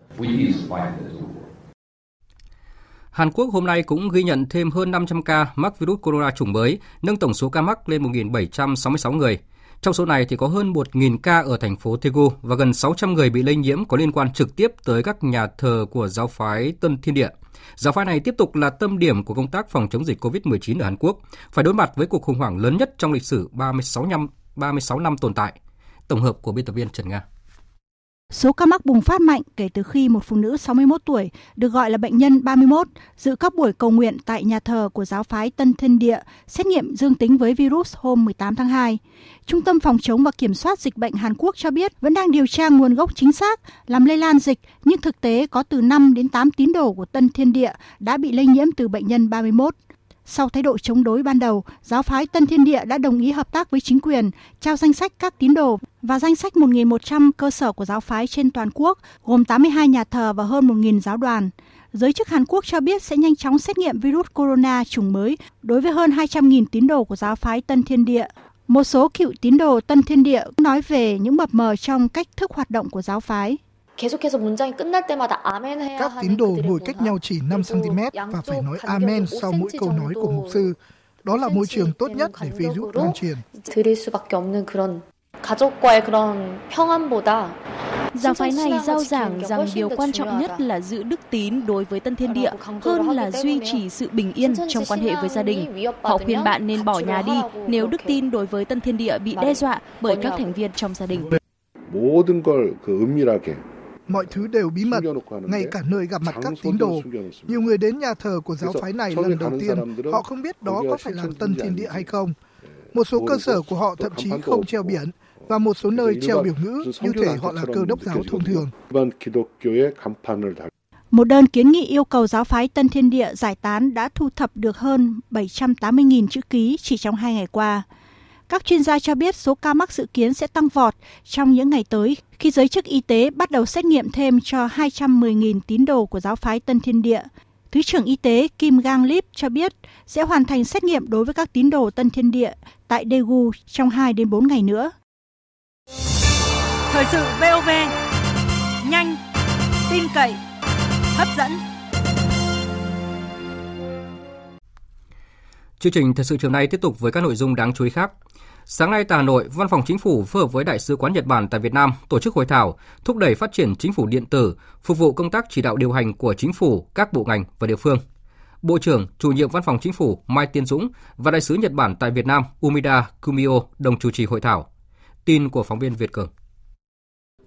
Hàn Quốc hôm nay cũng ghi nhận thêm hơn 500 ca mắc virus corona chủng mới, nâng tổng số ca mắc lên 1.766 người. Trong số này thì có hơn 1.000 ca ở thành phố Daegu và gần 600 người bị lây nhiễm có liên quan trực tiếp tới các nhà thờ của giáo phái Tân Thiên Địa. Giáo phái này tiếp tục là tâm điểm của công tác phòng chống dịch COVID-19 ở Hàn Quốc, phải đối mặt với cuộc khủng hoảng lớn nhất trong lịch sử 36 năm, 36 năm tồn tại. Tổng hợp của biên tập viên Trần Nga. Số ca mắc bùng phát mạnh kể từ khi một phụ nữ 61 tuổi, được gọi là bệnh nhân 31, dự các buổi cầu nguyện tại nhà thờ của giáo phái Tân Thiên Địa, xét nghiệm dương tính với virus hôm 18 tháng 2. Trung tâm Phòng chống và Kiểm soát Dịch bệnh Hàn Quốc cho biết vẫn đang điều tra nguồn gốc chính xác làm lây lan dịch, nhưng thực tế có từ 5 đến 8 tín đồ của Tân Thiên Địa đã bị lây nhiễm từ bệnh nhân 31. Sau thái độ chống đối ban đầu, giáo phái Tân Thiên Địa đã đồng ý hợp tác với chính quyền, trao danh sách các tín đồ và danh sách 1.100 cơ sở của giáo phái trên toàn quốc, gồm 82 nhà thờ và hơn 1.000 giáo đoàn. Giới chức Hàn Quốc cho biết sẽ nhanh chóng xét nghiệm virus corona chủng mới đối với hơn 200.000 tín đồ của giáo phái Tân Thiên Địa. Một số cựu tín đồ Tân Thiên Địa nói về những mập mờ trong cách thức hoạt động của giáo phái. Các tín đồ ngồi cách nhau chỉ 5 cm và phải nói Amen sau mỗi câu nói của mục sư. Đó là môi trường tốt nhất để virus lan truyền. Giáo phái này giao giảng rằng điều quan trọng nhất là giữ đức tín đối với Tân Thiên Địa hơn là duy trì sự bình yên trong quan hệ với gia đình. Họ khuyên bạn nên bỏ nhà đi nếu đức tin đối với Tân Thiên Địa bị đe dọa bởi các thành viên trong gia đình. Mọi thứ đều bí mật, ngay cả nơi gặp mặt các tín đồ. Nhiều người đến nhà thờ của giáo phái này lần đầu tiên, họ không biết đó có phải là Tân Thiên Địa hay không. Một số cơ sở của họ thậm chí không treo biển, và một số nơi treo biểu ngữ như thể họ là cơ đốc giáo thông thường. Một đơn kiến nghị yêu cầu giáo phái Tân Thiên Địa giải tán đã thu thập được hơn 780.000 chữ ký chỉ trong hai ngày qua. Các chuyên gia cho biết số ca mắc dự kiến sẽ tăng vọt trong những ngày tới khi giới chức y tế bắt đầu xét nghiệm thêm cho 210.000 tín đồ của giáo phái Tân Thiên Địa. Thứ trưởng Y tế Kim Gang Lip cho biết sẽ hoàn thành xét nghiệm đối với các tín đồ Tân Thiên Địa tại Daegu trong 2 đến 4 ngày nữa. Thời sự VOV nhanh, tin cậy, hấp dẫn. Chương trình thời sự chiều nay tiếp tục với các nội dung đáng chú ý khác. Sáng nay tại Hà Nội, Văn phòng Chính phủ phối hợp với Đại sứ quán Nhật Bản tại Việt Nam tổ chức hội thảo thúc đẩy phát triển chính phủ điện tử, phục vụ công tác chỉ đạo điều hành của chính phủ, các bộ ngành và địa phương. Bộ trưởng, chủ nhiệm Văn phòng Chính phủ Mai Tiến Dũng và Đại sứ Nhật Bản tại Việt Nam Umida Kumio đồng chủ trì hội thảo. Tin của phóng viên Việt Cường.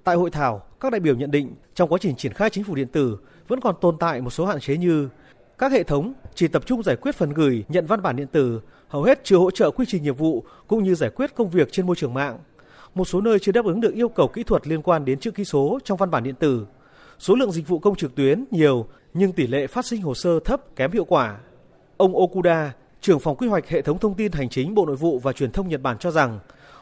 Tại hội thảo, các đại biểu nhận định trong quá trình triển khai chính phủ điện tử vẫn còn tồn tại một số hạn chế như các hệ thống chỉ tập trung giải quyết phần gửi, nhận văn bản điện tử, hầu hết chưa hỗ trợ quy trình nghiệp vụ cũng như giải quyết công việc trên môi trường mạng. Một số nơi chưa đáp ứng được yêu cầu kỹ thuật liên quan đến chữ ký số trong văn bản điện tử. Số lượng dịch vụ công trực tuyến nhiều nhưng tỷ lệ phát sinh hồ sơ thấp kém hiệu quả. Ông Okuda, trưởng phòng quy hoạch hệ thống thông tin hành chính Bộ Nội vụ và Truyền thông Nhật Bản cho rằng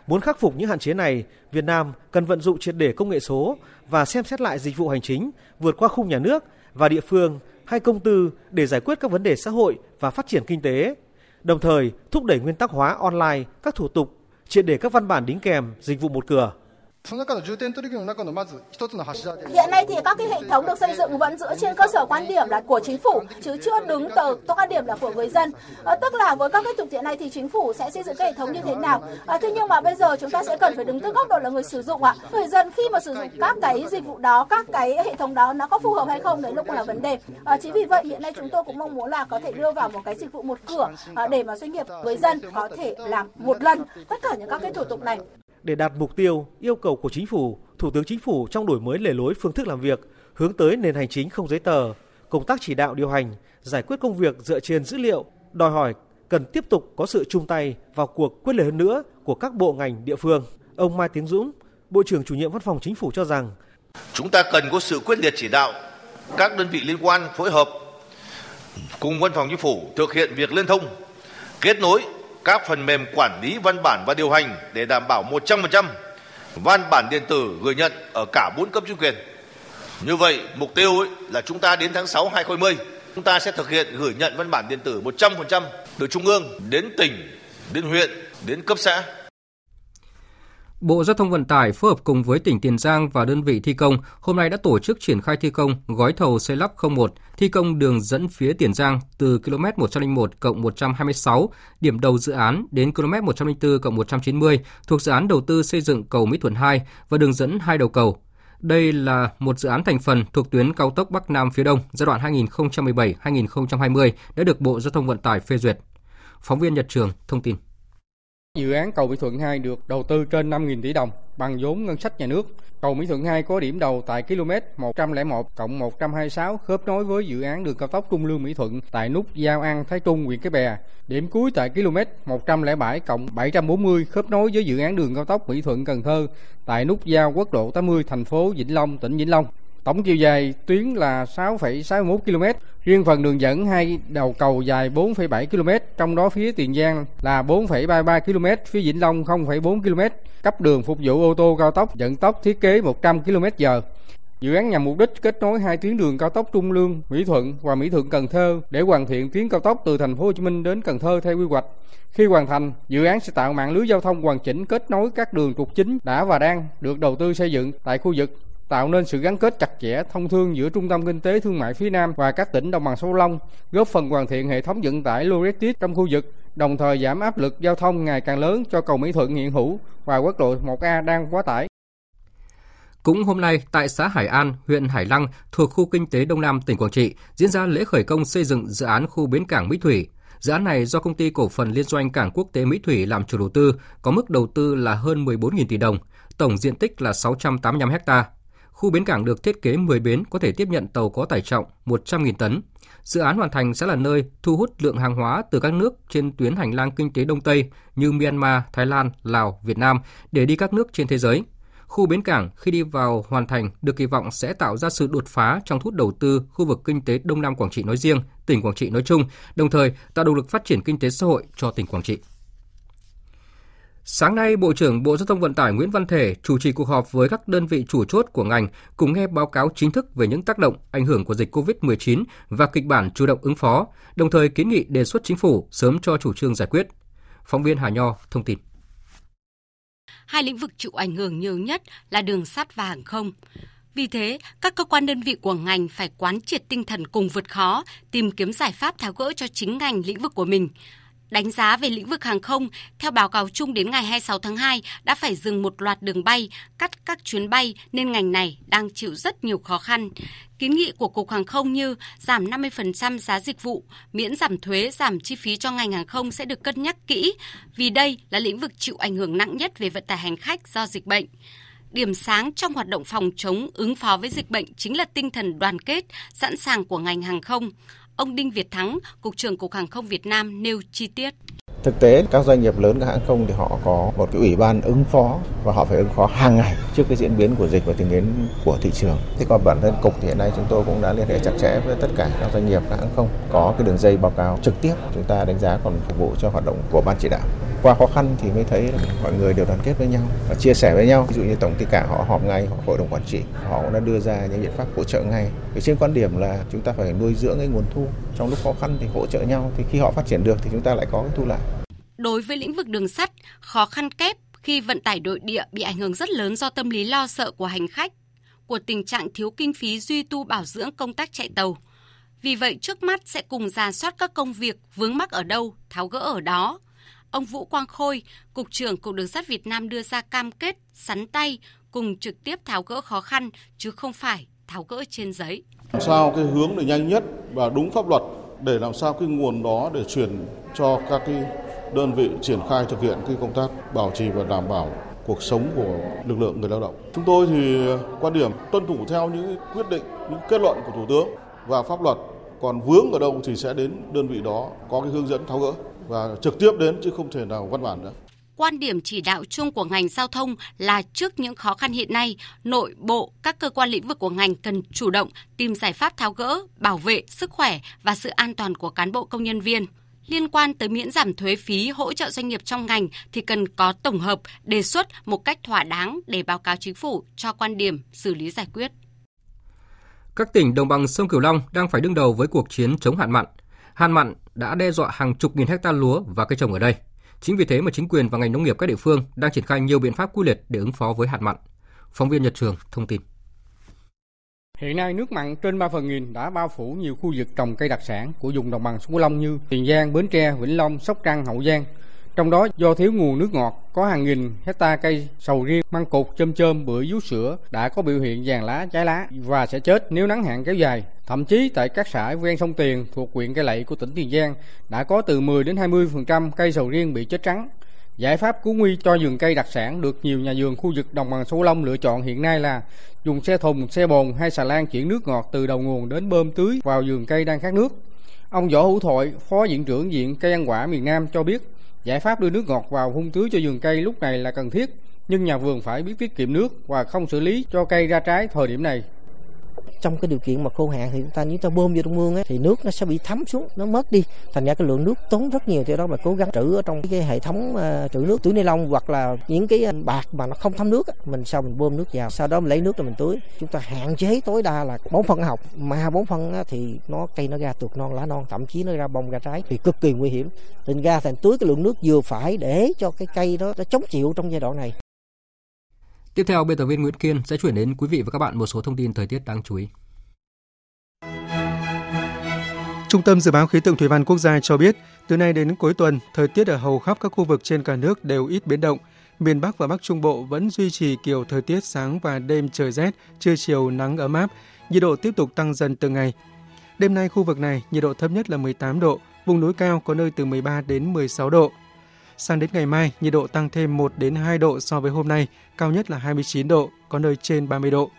Muốn khắc phục những hạn chế này, Việt Nam cần vận dụng triệt để công nghệ số và xem xét lại dịch vụ hành chính vượt qua khung nhà nước và địa phương hay công tư để giải quyết các vấn đề xã hội và phát triển kinh tế. Đồng thời, thúc đẩy nguyên tắc hóa online các thủ tục, triệt để các văn bản đính kèm dịch vụ một cửa. Hiện nay thì các cái hệ thống được xây dựng vẫn dựa trên cơ sở quan điểm là của chính phủ chứ chưa đứng từ quan điểm là của người dân. À, tức là với các cái thực tiễn này thì chính phủ sẽ xây dựng cái hệ thống như thế nào. À, thế nhưng mà bây giờ chúng ta sẽ cần phải đứng từ góc độ là người sử dụng ạ. À. Người dân khi mà sử dụng các cái dịch vụ đó, các cái hệ thống đó nó có phù hợp hay không đấy lúc là vấn đề. À, chính vì vậy hiện nay chúng tôi cũng mong muốn là có thể đưa vào một cái dịch vụ một cửa à, để mà doanh nghiệp người dân có thể làm một lần tất cả những các cái thủ tục này. Để đạt mục tiêu, yêu cầu của chính phủ, Thủ tướng Chính phủ trong đổi mới lề lối phương thức làm việc, hướng tới nền hành chính không giấy tờ, công tác chỉ đạo điều hành, giải quyết công việc dựa trên dữ liệu, đòi hỏi cần tiếp tục có sự chung tay vào cuộc quyết liệt hơn nữa của các bộ ngành địa phương. Ông Mai Tiến Dũng, Bộ trưởng chủ nhiệm Văn phòng Chính phủ cho rằng chúng ta cần có sự quyết liệt chỉ đạo các đơn vị liên quan phối hợp cùng Văn phòng Chính phủ thực hiện việc liên thông, kết nối các phần mềm quản lý văn bản và điều hành để đảm bảo 100% văn bản điện tử gửi nhận ở cả bốn cấp chính quyền. Như vậy, mục tiêu ấy là chúng ta đến tháng 6 2020, chúng ta sẽ thực hiện gửi nhận văn bản điện tử 100% từ trung ương đến tỉnh, đến huyện, đến cấp xã. Bộ Giao thông Vận tải phối hợp cùng với tỉnh Tiền Giang và đơn vị thi công hôm nay đã tổ chức triển khai thi công gói thầu xây lắp 01 thi công đường dẫn phía Tiền Giang từ km 101 cộng 126 điểm đầu dự án đến km 104 cộng 190 thuộc dự án đầu tư xây dựng cầu Mỹ Thuận 2 và đường dẫn hai đầu cầu. Đây là một dự án thành phần thuộc tuyến cao tốc Bắc Nam phía Đông giai đoạn 2017-2020 đã được Bộ Giao thông Vận tải phê duyệt. Phóng viên Nhật Trường thông tin. Dự án cầu Mỹ Thuận 2 được đầu tư trên 5.000 tỷ đồng bằng vốn ngân sách nhà nước. Cầu Mỹ Thuận 2 có điểm đầu tại km 101 cộng 126 khớp nối với dự án đường cao tốc Trung Lương Mỹ Thuận tại nút Giao An Thái Trung, huyện Cái Bè. Điểm cuối tại km 107 cộng 740 khớp nối với dự án đường cao tốc Mỹ Thuận Cần Thơ tại nút giao quốc lộ 80 thành phố Vĩnh Long, tỉnh Vĩnh Long. Tổng chiều dài tuyến là 6,61 km, riêng phần đường dẫn hai đầu cầu dài 4,7 km, trong đó phía Tiền Giang là 4,33 km, phía Vĩnh Long 0,4 km, cấp đường phục vụ ô tô cao tốc vận tốc thiết kế 100 km/h. Dự án nhằm mục đích kết nối hai tuyến đường cao tốc Trung Lương, Mỹ Thuận và Mỹ Thuận Cần Thơ để hoàn thiện tuyến cao tốc từ thành phố Hồ Chí Minh đến Cần Thơ theo quy hoạch. Khi hoàn thành, dự án sẽ tạo mạng lưới giao thông hoàn chỉnh kết nối các đường trục chính đã và đang được đầu tư xây dựng tại khu vực tạo nên sự gắn kết chặt chẽ thông thương giữa trung tâm kinh tế thương mại phía Nam và các tỉnh đồng bằng sông Long, góp phần hoàn thiện hệ thống vận tải logistics trong khu vực, đồng thời giảm áp lực giao thông ngày càng lớn cho cầu Mỹ Thuận hiện hữu và quốc lộ 1A đang quá tải. Cũng hôm nay, tại xã Hải An, huyện Hải Lăng, thuộc khu kinh tế Đông Nam, tỉnh Quảng Trị, diễn ra lễ khởi công xây dựng dự án khu bến cảng Mỹ Thủy. Dự án này do công ty cổ phần liên doanh cảng quốc tế Mỹ Thủy làm chủ đầu tư, có mức đầu tư là hơn 14.000 tỷ đồng, tổng diện tích là 685 ha. Khu bến cảng được thiết kế 10 bến có thể tiếp nhận tàu có tải trọng 100.000 tấn. Dự án hoàn thành sẽ là nơi thu hút lượng hàng hóa từ các nước trên tuyến hành lang kinh tế Đông Tây như Myanmar, Thái Lan, Lào, Việt Nam để đi các nước trên thế giới. Khu bến cảng khi đi vào hoàn thành được kỳ vọng sẽ tạo ra sự đột phá trong thu hút đầu tư khu vực kinh tế Đông Nam Quảng Trị nói riêng, tỉnh Quảng Trị nói chung, đồng thời tạo động lực phát triển kinh tế xã hội cho tỉnh Quảng Trị. Sáng nay, Bộ trưởng Bộ Giao thông Vận tải Nguyễn Văn Thể chủ trì cuộc họp với các đơn vị chủ chốt của ngành cùng nghe báo cáo chính thức về những tác động, ảnh hưởng của dịch COVID-19 và kịch bản chủ động ứng phó, đồng thời kiến nghị đề xuất chính phủ sớm cho chủ trương giải quyết. Phóng viên Hà Nho thông tin. Hai lĩnh vực chịu ảnh hưởng nhiều nhất là đường sắt và hàng không. Vì thế, các cơ quan đơn vị của ngành phải quán triệt tinh thần cùng vượt khó, tìm kiếm giải pháp tháo gỡ cho chính ngành lĩnh vực của mình Đánh giá về lĩnh vực hàng không, theo báo cáo chung đến ngày 26 tháng 2 đã phải dừng một loạt đường bay, cắt các chuyến bay nên ngành này đang chịu rất nhiều khó khăn. Kiến nghị của Cục Hàng không như giảm 50% giá dịch vụ, miễn giảm thuế, giảm chi phí cho ngành hàng không sẽ được cân nhắc kỹ vì đây là lĩnh vực chịu ảnh hưởng nặng nhất về vận tải hành khách do dịch bệnh. điểm sáng trong hoạt động phòng chống ứng phó với dịch bệnh chính là tinh thần đoàn kết, sẵn sàng của ngành hàng không. Ông Đinh Việt Thắng, Cục trưởng Cục Hàng không Việt Nam nêu chi tiết. Thực tế các doanh nghiệp lớn các hãng không thì họ có một cái ủy ban ứng phó và họ phải ứng phó hàng ngày trước cái diễn biến của dịch và tình hình của thị trường. Thế còn bản thân cục thì hiện nay chúng tôi cũng đã liên hệ chặt chẽ với tất cả các doanh nghiệp các hãng không có cái đường dây báo cáo trực tiếp chúng ta đánh giá còn phục vụ cho hoạt động của ban chỉ đạo. Qua khó khăn thì mới thấy mọi người đều đoàn kết với nhau và chia sẻ với nhau. Ví dụ như tổng ty cả họ họp ngay, họ hội đồng quản trị, họ cũng đã đưa ra những biện pháp hỗ trợ ngay. Vì trên quan điểm là chúng ta phải nuôi dưỡng cái nguồn thu trong lúc khó khăn thì hỗ trợ nhau thì khi họ phát triển được thì chúng ta lại có cái thu lại. Đối với lĩnh vực đường sắt, khó khăn kép khi vận tải nội địa bị ảnh hưởng rất lớn do tâm lý lo sợ của hành khách, của tình trạng thiếu kinh phí duy tu bảo dưỡng công tác chạy tàu. Vì vậy, trước mắt sẽ cùng ra soát các công việc vướng mắc ở đâu, tháo gỡ ở đó. Ông Vũ Quang Khôi, Cục trưởng Cục Đường sắt Việt Nam đưa ra cam kết sắn tay cùng trực tiếp tháo gỡ khó khăn, chứ không phải tháo gỡ trên giấy. Làm sao cái hướng để nhanh nhất và đúng pháp luật để làm sao cái nguồn đó để chuyển cho các cái đơn vị triển khai thực hiện cái công tác bảo trì và đảm bảo cuộc sống của lực lượng người lao động. Chúng tôi thì quan điểm tuân thủ theo những quyết định, những kết luận của Thủ tướng và pháp luật. Còn vướng ở đâu thì sẽ đến đơn vị đó có cái hướng dẫn tháo gỡ và trực tiếp đến chứ không thể nào văn bản nữa. Quan điểm chỉ đạo chung của ngành giao thông là trước những khó khăn hiện nay, nội bộ các cơ quan lĩnh vực của ngành cần chủ động tìm giải pháp tháo gỡ, bảo vệ sức khỏe và sự an toàn của cán bộ công nhân viên. Liên quan tới miễn giảm thuế phí hỗ trợ doanh nghiệp trong ngành thì cần có tổng hợp, đề xuất một cách thỏa đáng để báo cáo chính phủ cho quan điểm xử lý giải quyết. Các tỉnh đồng bằng sông Cửu Long đang phải đương đầu với cuộc chiến chống hạn mặn. Hạn mặn đã đe dọa hàng chục nghìn hecta lúa và cây trồng ở đây. Chính vì thế mà chính quyền và ngành nông nghiệp các địa phương đang triển khai nhiều biện pháp quy liệt để ứng phó với hạn mặn. Phóng viên Nhật Trường thông tin. Hiện nay nước mặn trên 3 phần nghìn đã bao phủ nhiều khu vực trồng cây đặc sản của vùng đồng bằng sông Cửu Long như Tiền Giang, Bến Tre, Vĩnh Long, Sóc Trăng, Hậu Giang. Trong đó do thiếu nguồn nước ngọt, có hàng nghìn hecta cây sầu riêng, măng cụt, chôm chôm, bưởi, vú sữa đã có biểu hiện vàng lá, trái lá và sẽ chết nếu nắng hạn kéo dài. Thậm chí tại các xã ven sông Tiền thuộc huyện Cây Lậy của tỉnh Tiền Giang đã có từ 10 đến 20% cây sầu riêng bị chết trắng. Giải pháp cứu nguy cho vườn cây đặc sản được nhiều nhà vườn khu vực đồng bằng sông Long lựa chọn hiện nay là dùng xe thùng, xe bồn hay xà lan chuyển nước ngọt từ đầu nguồn đến bơm tưới vào vườn cây đang khát nước. Ông Võ Hữu Thoại, Phó Viện trưởng Viện Cây ăn quả miền Nam cho biết, giải pháp đưa nước ngọt vào phun tưới cho vườn cây lúc này là cần thiết, nhưng nhà vườn phải biết tiết kiệm nước và không xử lý cho cây ra trái thời điểm này trong cái điều kiện mà khô hạn thì chúng ta nếu ta bơm vô trong mương ấy, thì nước nó sẽ bị thấm xuống nó mất đi. Thành ra cái lượng nước tốn rất nhiều theo đó mà cố gắng trữ ở trong cái hệ thống uh, trữ nước túi ni lông hoặc là những cái ờ, bạc mà nó không thấm nước mình sau mình bơm nước vào sau đó mình lấy nước rồi mình tưới. Chúng ta hạn chế tối đa là bốn phân học mà bốn phân thì nó cây nó ra tuột non lá non thậm chí nó ra bông ra trái thì cực kỳ nguy hiểm. Thành ra thành tưới cái lượng nước vừa phải để cho cái cây đó nó chống chịu trong giai đoạn này. Tiếp theo, biên tập viên Nguyễn Kiên sẽ chuyển đến quý vị và các bạn một số thông tin thời tiết đáng chú ý. Trung tâm Dự báo Khí tượng Thủy văn Quốc gia cho biết, từ nay đến cuối tuần, thời tiết ở hầu khắp các khu vực trên cả nước đều ít biến động. Miền Bắc và Bắc Trung Bộ vẫn duy trì kiểu thời tiết sáng và đêm trời rét, trưa chiều nắng ấm áp, nhiệt độ tiếp tục tăng dần từng ngày. Đêm nay khu vực này nhiệt độ thấp nhất là 18 độ, vùng núi cao có nơi từ 13 đến 16 độ. Sang đến ngày mai, nhiệt độ tăng thêm 1 đến 2 độ so với hôm nay, cao nhất là 29 độ, có nơi trên 30 độ.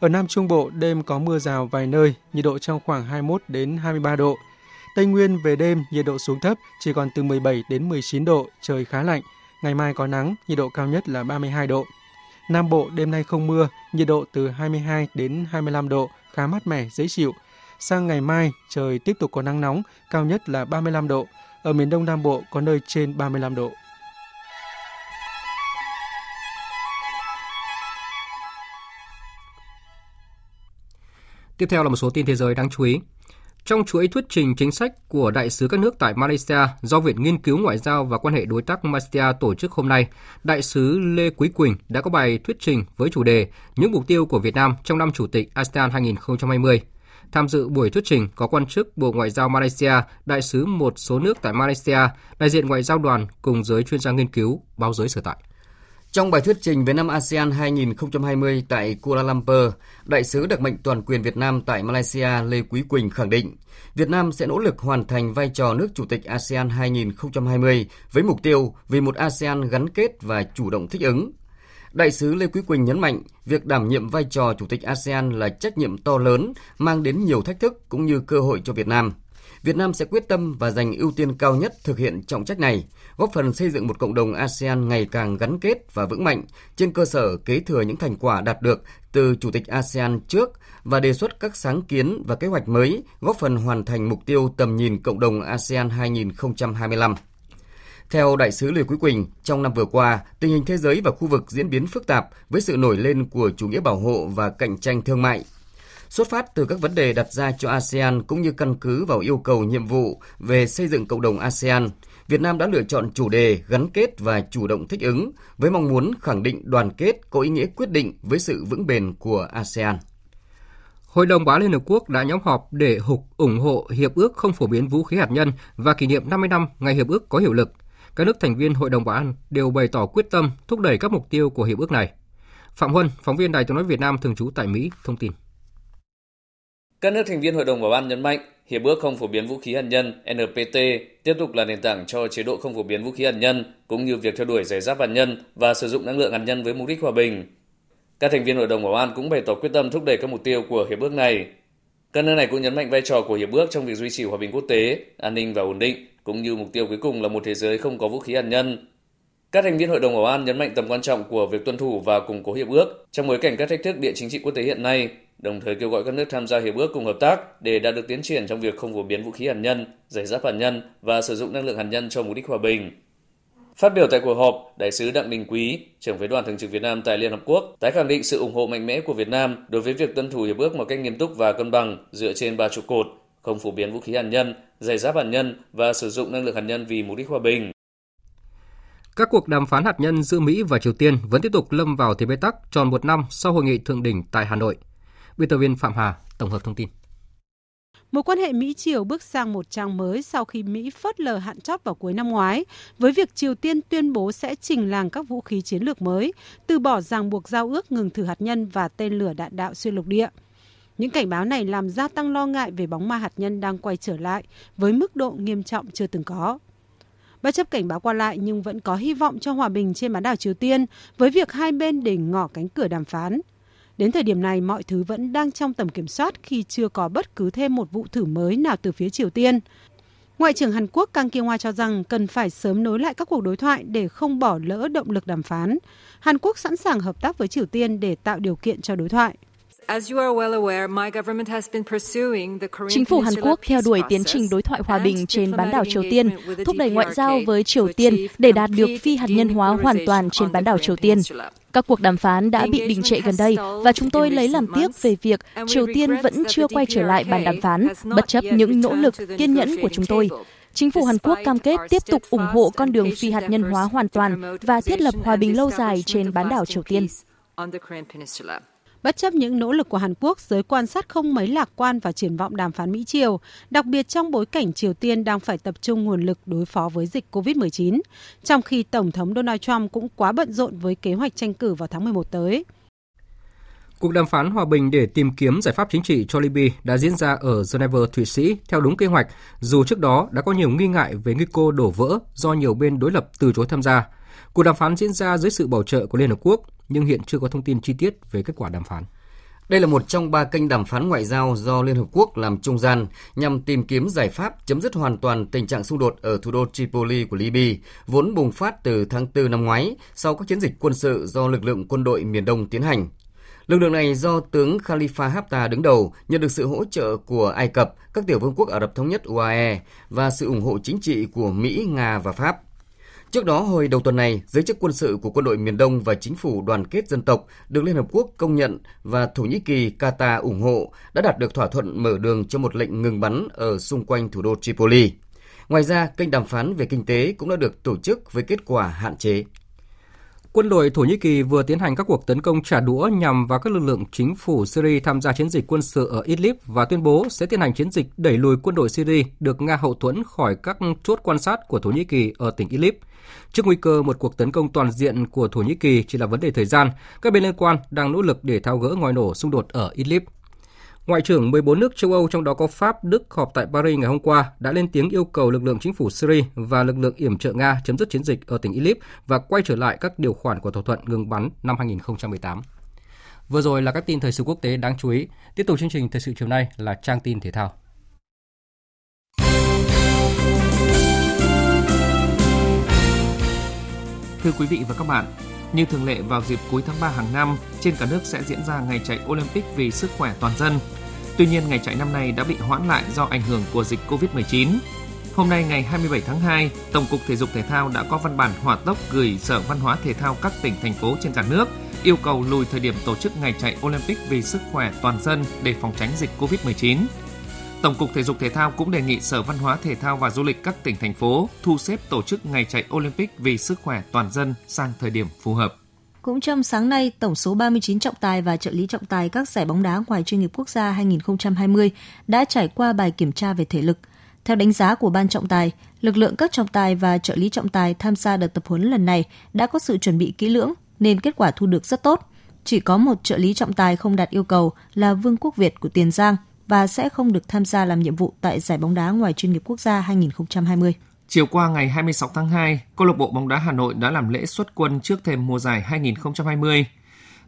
Ở Nam Trung Bộ, đêm có mưa rào vài nơi, nhiệt độ trong khoảng 21 đến 23 độ. Tây Nguyên về đêm, nhiệt độ xuống thấp, chỉ còn từ 17 đến 19 độ, trời khá lạnh. Ngày mai có nắng, nhiệt độ cao nhất là 32 độ. Nam Bộ đêm nay không mưa, nhiệt độ từ 22 đến 25 độ, khá mát mẻ, dễ chịu. Sang ngày mai, trời tiếp tục có nắng nóng, cao nhất là 35 độ. Ở miền Đông Nam Bộ có nơi trên 35 độ. Tiếp theo là một số tin thế giới đáng chú ý. Trong chuỗi thuyết trình chính sách của đại sứ các nước tại Malaysia do Viện Nghiên cứu Ngoại giao và quan hệ đối tác Malaysia tổ chức hôm nay, đại sứ Lê Quý Quỳnh đã có bài thuyết trình với chủ đề Những mục tiêu của Việt Nam trong năm Chủ tịch ASEAN 2020. Tham dự buổi thuyết trình có quan chức Bộ Ngoại giao Malaysia, đại sứ một số nước tại Malaysia, đại diện ngoại giao đoàn cùng giới chuyên gia nghiên cứu, báo giới sở tại. Trong bài thuyết trình về năm ASEAN 2020 tại Kuala Lumpur, Đại sứ đặc mệnh toàn quyền Việt Nam tại Malaysia Lê Quý Quỳnh khẳng định, Việt Nam sẽ nỗ lực hoàn thành vai trò nước chủ tịch ASEAN 2020 với mục tiêu vì một ASEAN gắn kết và chủ động thích ứng. Đại sứ Lê Quý Quỳnh nhấn mạnh, việc đảm nhiệm vai trò Chủ tịch ASEAN là trách nhiệm to lớn, mang đến nhiều thách thức cũng như cơ hội cho Việt Nam. Việt Nam sẽ quyết tâm và dành ưu tiên cao nhất thực hiện trọng trách này, góp phần xây dựng một cộng đồng ASEAN ngày càng gắn kết và vững mạnh trên cơ sở kế thừa những thành quả đạt được từ Chủ tịch ASEAN trước và đề xuất các sáng kiến và kế hoạch mới, góp phần hoàn thành mục tiêu tầm nhìn cộng đồng ASEAN 2025. Theo đại sứ Lê Quý Quỳnh, trong năm vừa qua, tình hình thế giới và khu vực diễn biến phức tạp với sự nổi lên của chủ nghĩa bảo hộ và cạnh tranh thương mại. Xuất phát từ các vấn đề đặt ra cho ASEAN cũng như căn cứ vào yêu cầu nhiệm vụ về xây dựng cộng đồng ASEAN, Việt Nam đã lựa chọn chủ đề gắn kết và chủ động thích ứng với mong muốn khẳng định đoàn kết có ý nghĩa quyết định với sự vững bền của ASEAN. Hội đồng Bảo Liên Hợp Quốc đã nhóm họp để hục ủng hộ Hiệp ước không phổ biến vũ khí hạt nhân và kỷ niệm 50 năm ngày Hiệp ước có hiệu lực. Các nước thành viên Hội đồng Bảo an đều bày tỏ quyết tâm thúc đẩy các mục tiêu của Hiệp ước này. Phạm Huân, phóng viên Đài tiếng nói Việt Nam thường trú tại Mỹ, thông tin. Các nước thành viên Hội đồng Bảo an nhấn mạnh Hiệp ước không phổ biến vũ khí hạt nhân NPT tiếp tục là nền tảng cho chế độ không phổ biến vũ khí hạt nhân cũng như việc theo đuổi giải giáp hạt nhân và sử dụng năng lượng hạt nhân với mục đích hòa bình. Các thành viên Hội đồng Bảo an cũng bày tỏ quyết tâm thúc đẩy các mục tiêu của hiệp ước này. Các nước này cũng nhấn mạnh vai trò của hiệp ước trong việc duy trì hòa bình quốc tế, an ninh và ổn định, cũng như mục tiêu cuối cùng là một thế giới không có vũ khí hạt nhân. Các thành viên Hội đồng Bảo an nhấn mạnh tầm quan trọng của việc tuân thủ và củng cố hiệp ước trong bối cảnh các thách thức địa chính trị quốc tế hiện nay, đồng thời kêu gọi các nước tham gia hiệp ước cùng hợp tác để đạt được tiến triển trong việc không phổ biến vũ khí hạt nhân, giải giáp hạt nhân và sử dụng năng lượng hạt nhân cho mục đích hòa bình. Phát biểu tại cuộc họp, Đại sứ Đặng Đình Quý, trưởng phái đoàn thường trực Việt Nam tại Liên Hợp Quốc, tái khẳng định sự ủng hộ mạnh mẽ của Việt Nam đối với việc tuân thủ hiệp ước một cách nghiêm túc và cân bằng dựa trên ba trụ cột, không phổ biến vũ khí hạt nhân, giải giáp hạt nhân và sử dụng năng lượng hạt nhân vì mục đích hòa bình. Các cuộc đàm phán hạt nhân giữa Mỹ và Triều Tiên vẫn tiếp tục lâm vào thế bế tắc tròn một năm sau hội nghị thượng đỉnh tại Hà Nội. Biên tập viên Phạm Hà tổng hợp thông tin. Mối quan hệ Mỹ-Triều bước sang một trang mới sau khi Mỹ phớt lờ hạn chót vào cuối năm ngoái, với việc Triều Tiên tuyên bố sẽ trình làng các vũ khí chiến lược mới, từ bỏ ràng buộc giao ước ngừng thử hạt nhân và tên lửa đạn đạo xuyên lục địa. Những cảnh báo này làm gia tăng lo ngại về bóng ma hạt nhân đang quay trở lại với mức độ nghiêm trọng chưa từng có. Bất chấp cảnh báo qua lại nhưng vẫn có hy vọng cho hòa bình trên bán đảo Triều Tiên với việc hai bên để ngỏ cánh cửa đàm phán. Đến thời điểm này, mọi thứ vẫn đang trong tầm kiểm soát khi chưa có bất cứ thêm một vụ thử mới nào từ phía Triều Tiên. Ngoại trưởng Hàn Quốc Kang Kyung-hwa cho rằng cần phải sớm nối lại các cuộc đối thoại để không bỏ lỡ động lực đàm phán. Hàn Quốc sẵn sàng hợp tác với Triều Tiên để tạo điều kiện cho đối thoại. Chính phủ Hàn Quốc theo đuổi tiến trình đối thoại hòa bình trên bán đảo Triều Tiên, thúc đẩy ngoại giao với Triều Tiên để đạt được phi hạt nhân hóa hoàn toàn trên bán đảo Triều Tiên. Các cuộc đàm phán đã bị đình trệ gần đây và chúng tôi lấy làm tiếc về việc Triều Tiên vẫn chưa quay trở lại bàn đàm phán, bất chấp những nỗ lực kiên nhẫn của chúng tôi. Chính phủ Hàn Quốc cam kết tiếp tục ủng hộ con đường phi hạt nhân hóa hoàn toàn và thiết lập hòa bình lâu dài trên bán đảo Triều Tiên. Bất chấp những nỗ lực của Hàn Quốc, giới quan sát không mấy lạc quan vào triển vọng đàm phán Mỹ-Triều, đặc biệt trong bối cảnh Triều Tiên đang phải tập trung nguồn lực đối phó với dịch COVID-19, trong khi Tổng thống Donald Trump cũng quá bận rộn với kế hoạch tranh cử vào tháng 11 tới. Cuộc đàm phán hòa bình để tìm kiếm giải pháp chính trị cho Libya đã diễn ra ở Geneva, Thụy Sĩ theo đúng kế hoạch, dù trước đó đã có nhiều nghi ngại về nguy cơ đổ vỡ do nhiều bên đối lập từ chối tham gia. Cuộc đàm phán diễn ra dưới sự bảo trợ của Liên Hợp Quốc, nhưng hiện chưa có thông tin chi tiết về kết quả đàm phán. Đây là một trong ba kênh đàm phán ngoại giao do Liên Hợp Quốc làm trung gian nhằm tìm kiếm giải pháp chấm dứt hoàn toàn tình trạng xung đột ở thủ đô Tripoli của Libya, vốn bùng phát từ tháng 4 năm ngoái sau các chiến dịch quân sự do lực lượng quân đội miền Đông tiến hành. Lực lượng này do tướng Khalifa Haftar đứng đầu nhận được sự hỗ trợ của Ai Cập, các tiểu vương quốc Ả Rập Thống Nhất UAE và sự ủng hộ chính trị của Mỹ, Nga và Pháp. Trước đó, hồi đầu tuần này, giới chức quân sự của quân đội miền Đông và chính phủ đoàn kết dân tộc được Liên Hợp Quốc công nhận và Thổ Nhĩ Kỳ, Qatar ủng hộ đã đạt được thỏa thuận mở đường cho một lệnh ngừng bắn ở xung quanh thủ đô Tripoli. Ngoài ra, kênh đàm phán về kinh tế cũng đã được tổ chức với kết quả hạn chế. Quân đội Thổ Nhĩ Kỳ vừa tiến hành các cuộc tấn công trả đũa nhằm vào các lực lượng chính phủ Syria tham gia chiến dịch quân sự ở Idlib và tuyên bố sẽ tiến hành chiến dịch đẩy lùi quân đội Syria được Nga hậu thuẫn khỏi các chốt quan sát của Thổ Nhĩ Kỳ ở tỉnh Idlib. Trước nguy cơ một cuộc tấn công toàn diện của Thổ Nhĩ Kỳ chỉ là vấn đề thời gian, các bên liên quan đang nỗ lực để tháo gỡ ngòi nổ xung đột ở Idlib. Ngoại trưởng 14 nước châu Âu trong đó có Pháp, Đức họp tại Paris ngày hôm qua đã lên tiếng yêu cầu lực lượng chính phủ Syria và lực lượng yểm trợ Nga chấm dứt chiến dịch ở tỉnh Idlib và quay trở lại các điều khoản của thỏa thuận ngừng bắn năm 2018. Vừa rồi là các tin thời sự quốc tế đáng chú ý. Tiếp tục chương trình thời sự chiều nay là trang tin thể thao. Thưa quý vị và các bạn, như thường lệ vào dịp cuối tháng 3 hàng năm, trên cả nước sẽ diễn ra ngày chạy Olympic vì sức khỏe toàn dân. Tuy nhiên, ngày chạy năm nay đã bị hoãn lại do ảnh hưởng của dịch Covid-19. Hôm nay ngày 27 tháng 2, Tổng cục Thể dục Thể thao đã có văn bản hỏa tốc gửi Sở Văn hóa Thể thao các tỉnh thành phố trên cả nước yêu cầu lùi thời điểm tổ chức ngày chạy Olympic vì sức khỏe toàn dân để phòng tránh dịch Covid-19. Tổng cục Thể dục Thể thao cũng đề nghị Sở Văn hóa Thể thao và Du lịch các tỉnh thành phố thu xếp tổ chức ngày chạy Olympic vì sức khỏe toàn dân sang thời điểm phù hợp. Cũng trong sáng nay, tổng số 39 trọng tài và trợ lý trọng tài các giải bóng đá ngoài chuyên nghiệp quốc gia 2020 đã trải qua bài kiểm tra về thể lực. Theo đánh giá của ban trọng tài, lực lượng các trọng tài và trợ lý trọng tài tham gia đợt tập huấn lần này đã có sự chuẩn bị kỹ lưỡng nên kết quả thu được rất tốt. Chỉ có một trợ lý trọng tài không đạt yêu cầu là Vương Quốc Việt của Tiền Giang và sẽ không được tham gia làm nhiệm vụ tại giải bóng đá ngoài chuyên nghiệp quốc gia 2020. Chiều qua ngày 26 tháng 2, câu lạc bộ bóng đá Hà Nội đã làm lễ xuất quân trước thềm mùa giải 2020.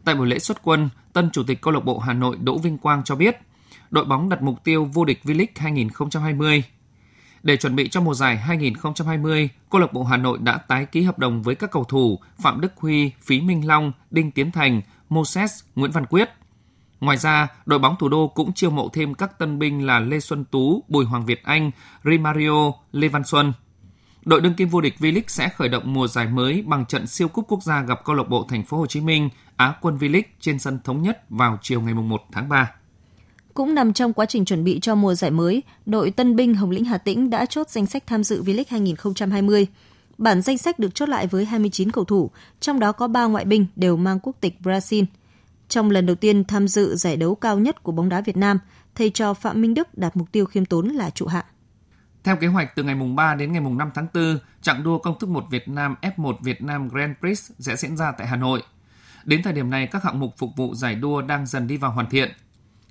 Tại buổi lễ xuất quân, tân chủ tịch câu lạc bộ Hà Nội Đỗ Vinh Quang cho biết, đội bóng đặt mục tiêu vô địch V-League 2020. Để chuẩn bị cho mùa giải 2020, câu lạc bộ Hà Nội đã tái ký hợp đồng với các cầu thủ Phạm Đức Huy, Phí Minh Long, Đinh Tiến Thành, Moses, Nguyễn Văn Quyết. Ngoài ra, đội bóng thủ đô cũng chiêu mộ thêm các tân binh là Lê Xuân Tú, Bùi Hoàng Việt Anh, Rimario, Lê Văn Xuân. Đội đương kim vô địch V-League sẽ khởi động mùa giải mới bằng trận siêu cúp quốc gia gặp câu lạc bộ Thành phố Hồ Chí Minh, Á quân V-League trên sân thống nhất vào chiều ngày 1 tháng 3. Cũng nằm trong quá trình chuẩn bị cho mùa giải mới, đội Tân binh Hồng Lĩnh Hà Tĩnh đã chốt danh sách tham dự V-League 2020. Bản danh sách được chốt lại với 29 cầu thủ, trong đó có 3 ngoại binh đều mang quốc tịch Brazil. Trong lần đầu tiên tham dự giải đấu cao nhất của bóng đá Việt Nam, thầy trò Phạm Minh Đức đạt mục tiêu khiêm tốn là trụ hạng. Theo kế hoạch, từ ngày mùng 3 đến ngày mùng 5 tháng 4, chặng đua công thức 1 Việt Nam F1 Việt Nam Grand Prix sẽ diễn ra tại Hà Nội. Đến thời điểm này, các hạng mục phục vụ giải đua đang dần đi vào hoàn thiện.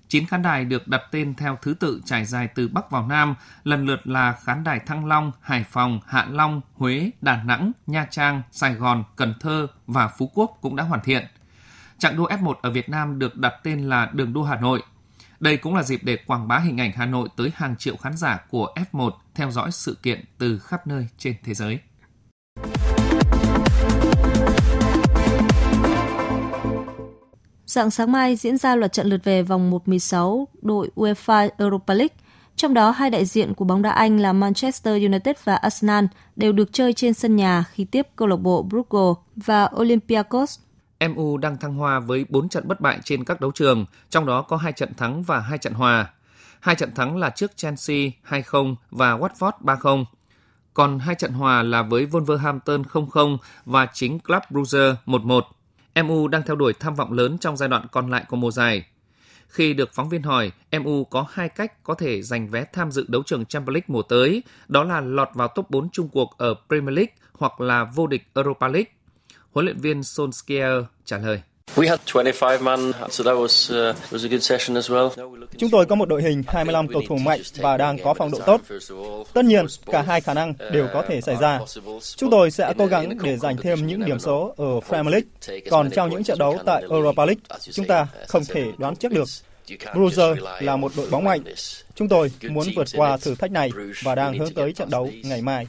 9 khán đài được đặt tên theo thứ tự trải dài từ Bắc vào Nam, lần lượt là khán đài Thăng Long, Hải Phòng, Hạ Long, Huế, Đà Nẵng, Nha Trang, Sài Gòn, Cần Thơ và Phú Quốc cũng đã hoàn thiện. Chặng đua F1 ở Việt Nam được đặt tên là Đường đua Hà Nội. Đây cũng là dịp để quảng bá hình ảnh Hà Nội tới hàng triệu khán giả của F1 theo dõi sự kiện từ khắp nơi trên thế giới. Dạng sáng mai diễn ra loạt trận lượt về vòng 1-16 đội UEFA Europa League. Trong đó, hai đại diện của bóng đá Anh là Manchester United và Arsenal đều được chơi trên sân nhà khi tiếp câu lạc bộ Brugge và Olympiacos. MU đang thăng hoa với 4 trận bất bại trên các đấu trường, trong đó có 2 trận thắng và 2 trận hòa. Hai trận thắng là trước Chelsea 2-0 và Watford 3-0. Còn hai trận hòa là với Wolverhampton 0-0 và chính Club Brugge 1-1. MU đang theo đuổi tham vọng lớn trong giai đoạn còn lại của mùa giải. Khi được phóng viên hỏi, MU có hai cách có thể giành vé tham dự đấu trường Champions League mùa tới, đó là lọt vào top 4 chung cuộc ở Premier League hoặc là vô địch Europa League. Huấn luyện viên Solskjaer trả lời. Chúng tôi có một đội hình 25 cầu thủ mạnh và đang có phong độ tốt. Tất nhiên, cả hai khả năng đều có thể xảy ra. Chúng tôi sẽ cố gắng để giành thêm những điểm số ở Premier League. Còn trong những trận đấu tại Europa League, chúng ta không thể đoán trước được. Bruger là một đội bóng mạnh. Chúng tôi muốn vượt qua thử thách này và đang hướng tới trận đấu ngày mai.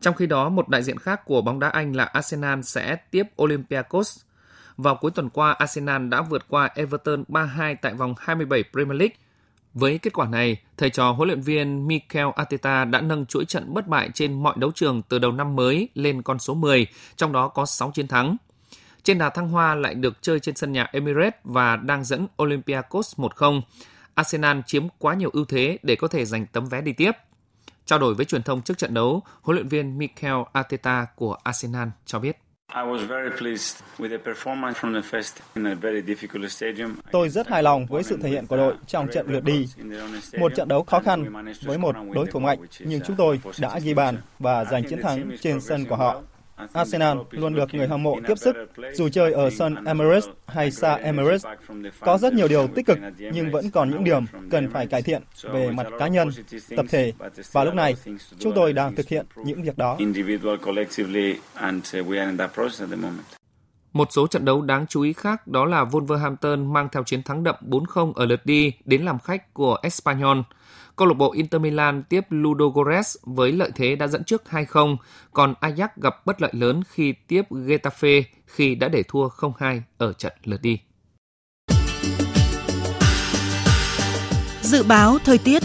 Trong khi đó, một đại diện khác của bóng đá Anh là Arsenal sẽ tiếp Olympiacos. Vào cuối tuần qua, Arsenal đã vượt qua Everton 3-2 tại vòng 27 Premier League. Với kết quả này, thầy trò huấn luyện viên Mikel Arteta đã nâng chuỗi trận bất bại trên mọi đấu trường từ đầu năm mới lên con số 10, trong đó có 6 chiến thắng. Trên đà thăng hoa lại được chơi trên sân nhà Emirates và đang dẫn Olympiacos 1-0. Arsenal chiếm quá nhiều ưu thế để có thể giành tấm vé đi tiếp. Trao đổi với truyền thông trước trận đấu, huấn luyện viên Mikel Arteta của Arsenal cho biết. Tôi rất hài lòng với sự thể hiện của đội trong trận lượt đi. Một trận đấu khó khăn với một đối thủ mạnh, nhưng chúng tôi đã ghi bàn và giành chiến thắng trên sân của họ. Arsenal luôn được người hâm mộ tiếp sức dù chơi ở sân Emirates hay xa Emirates. Có rất nhiều điều tích cực nhưng vẫn còn những điểm cần phải cải thiện về mặt cá nhân, tập thể và lúc này chúng tôi đang thực hiện những việc đó. Một số trận đấu đáng chú ý khác đó là Wolverhampton mang theo chiến thắng đậm 4-0 ở lượt đi đến làm khách của Espanyol. Câu lạc bộ Inter Milan tiếp Ludogorets với lợi thế đã dẫn trước 2-0, còn Ajax gặp bất lợi lớn khi tiếp Getafe khi đã để thua 0-2 ở trận lượt đi. Dự báo thời tiết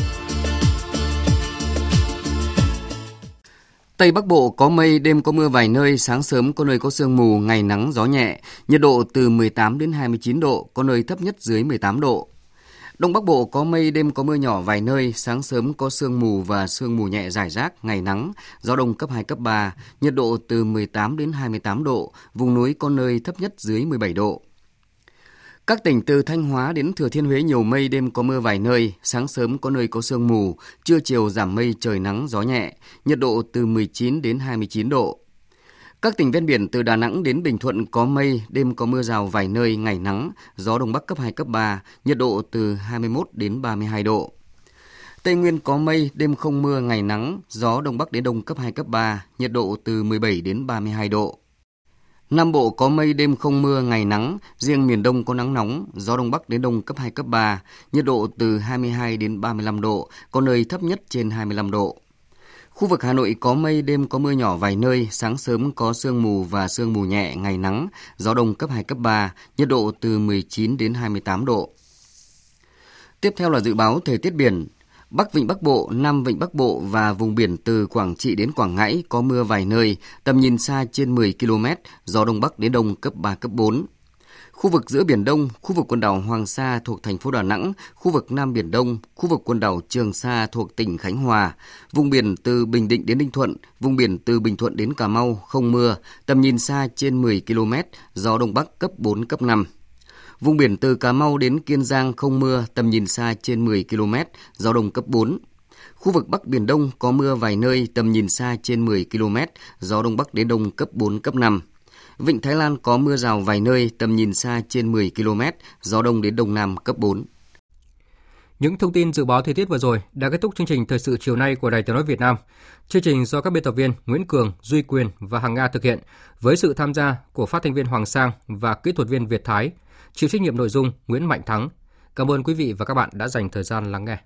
Tây Bắc Bộ có mây, đêm có mưa vài nơi, sáng sớm có nơi có sương mù, ngày nắng gió nhẹ, nhiệt độ từ 18 đến 29 độ, có nơi thấp nhất dưới 18 độ. Đông Bắc Bộ có mây, đêm có mưa nhỏ vài nơi, sáng sớm có sương mù và sương mù nhẹ rải rác, ngày nắng, gió đông cấp 2, cấp 3, nhiệt độ từ 18 đến 28 độ, vùng núi có nơi thấp nhất dưới 17 độ. Các tỉnh từ Thanh Hóa đến Thừa Thiên Huế nhiều mây, đêm có mưa vài nơi, sáng sớm có nơi có sương mù, trưa chiều giảm mây, trời nắng, gió nhẹ, nhiệt độ từ 19 đến 29 độ. Các tỉnh ven biển từ Đà Nẵng đến Bình Thuận có mây, đêm có mưa rào vài nơi, ngày nắng, gió đông bắc cấp 2, cấp 3, nhiệt độ từ 21 đến 32 độ. Tây Nguyên có mây, đêm không mưa, ngày nắng, gió đông bắc đến đông cấp 2, cấp 3, nhiệt độ từ 17 đến 32 độ. Nam Bộ có mây đêm không mưa, ngày nắng, riêng miền Đông có nắng nóng, gió Đông Bắc đến Đông cấp 2, cấp 3, nhiệt độ từ 22 đến 35 độ, có nơi thấp nhất trên 25 độ. Khu vực Hà Nội có mây, đêm có mưa nhỏ vài nơi, sáng sớm có sương mù và sương mù nhẹ, ngày nắng, gió đông cấp 2, cấp 3, nhiệt độ từ 19 đến 28 độ. Tiếp theo là dự báo thời tiết biển. Bắc Vịnh Bắc Bộ, Nam Vịnh Bắc Bộ và vùng biển từ Quảng Trị đến Quảng Ngãi có mưa vài nơi, tầm nhìn xa trên 10 km, gió Đông Bắc đến Đông cấp 3, cấp 4. Khu vực giữa Biển Đông, khu vực quần đảo Hoàng Sa thuộc thành phố Đà Nẵng, khu vực Nam Biển Đông, khu vực quần đảo Trường Sa thuộc tỉnh Khánh Hòa, vùng biển từ Bình Định đến Ninh Thuận, vùng biển từ Bình Thuận đến Cà Mau không mưa, tầm nhìn xa trên 10 km, gió Đông Bắc cấp 4, cấp 5. Vùng biển từ Cà Mau đến Kiên Giang không mưa, tầm nhìn xa trên 10 km, gió đông cấp 4. Khu vực Bắc Biển Đông có mưa vài nơi, tầm nhìn xa trên 10 km, gió đông bắc đến đông cấp 4, cấp 5. Vịnh Thái Lan có mưa rào vài nơi, tầm nhìn xa trên 10 km, gió đông đến đông nam cấp 4. Những thông tin dự báo thời tiết vừa rồi đã kết thúc chương trình thời sự chiều nay của Đài Tiếng nói Việt Nam. Chương trình do các biên tập viên Nguyễn Cường, Duy Quyền và Hằng Nga thực hiện với sự tham gia của phát thanh viên Hoàng Sang và kỹ thuật viên Việt Thái. Chịu trách nhiệm nội dung Nguyễn Mạnh Thắng. Cảm ơn quý vị và các bạn đã dành thời gian lắng nghe.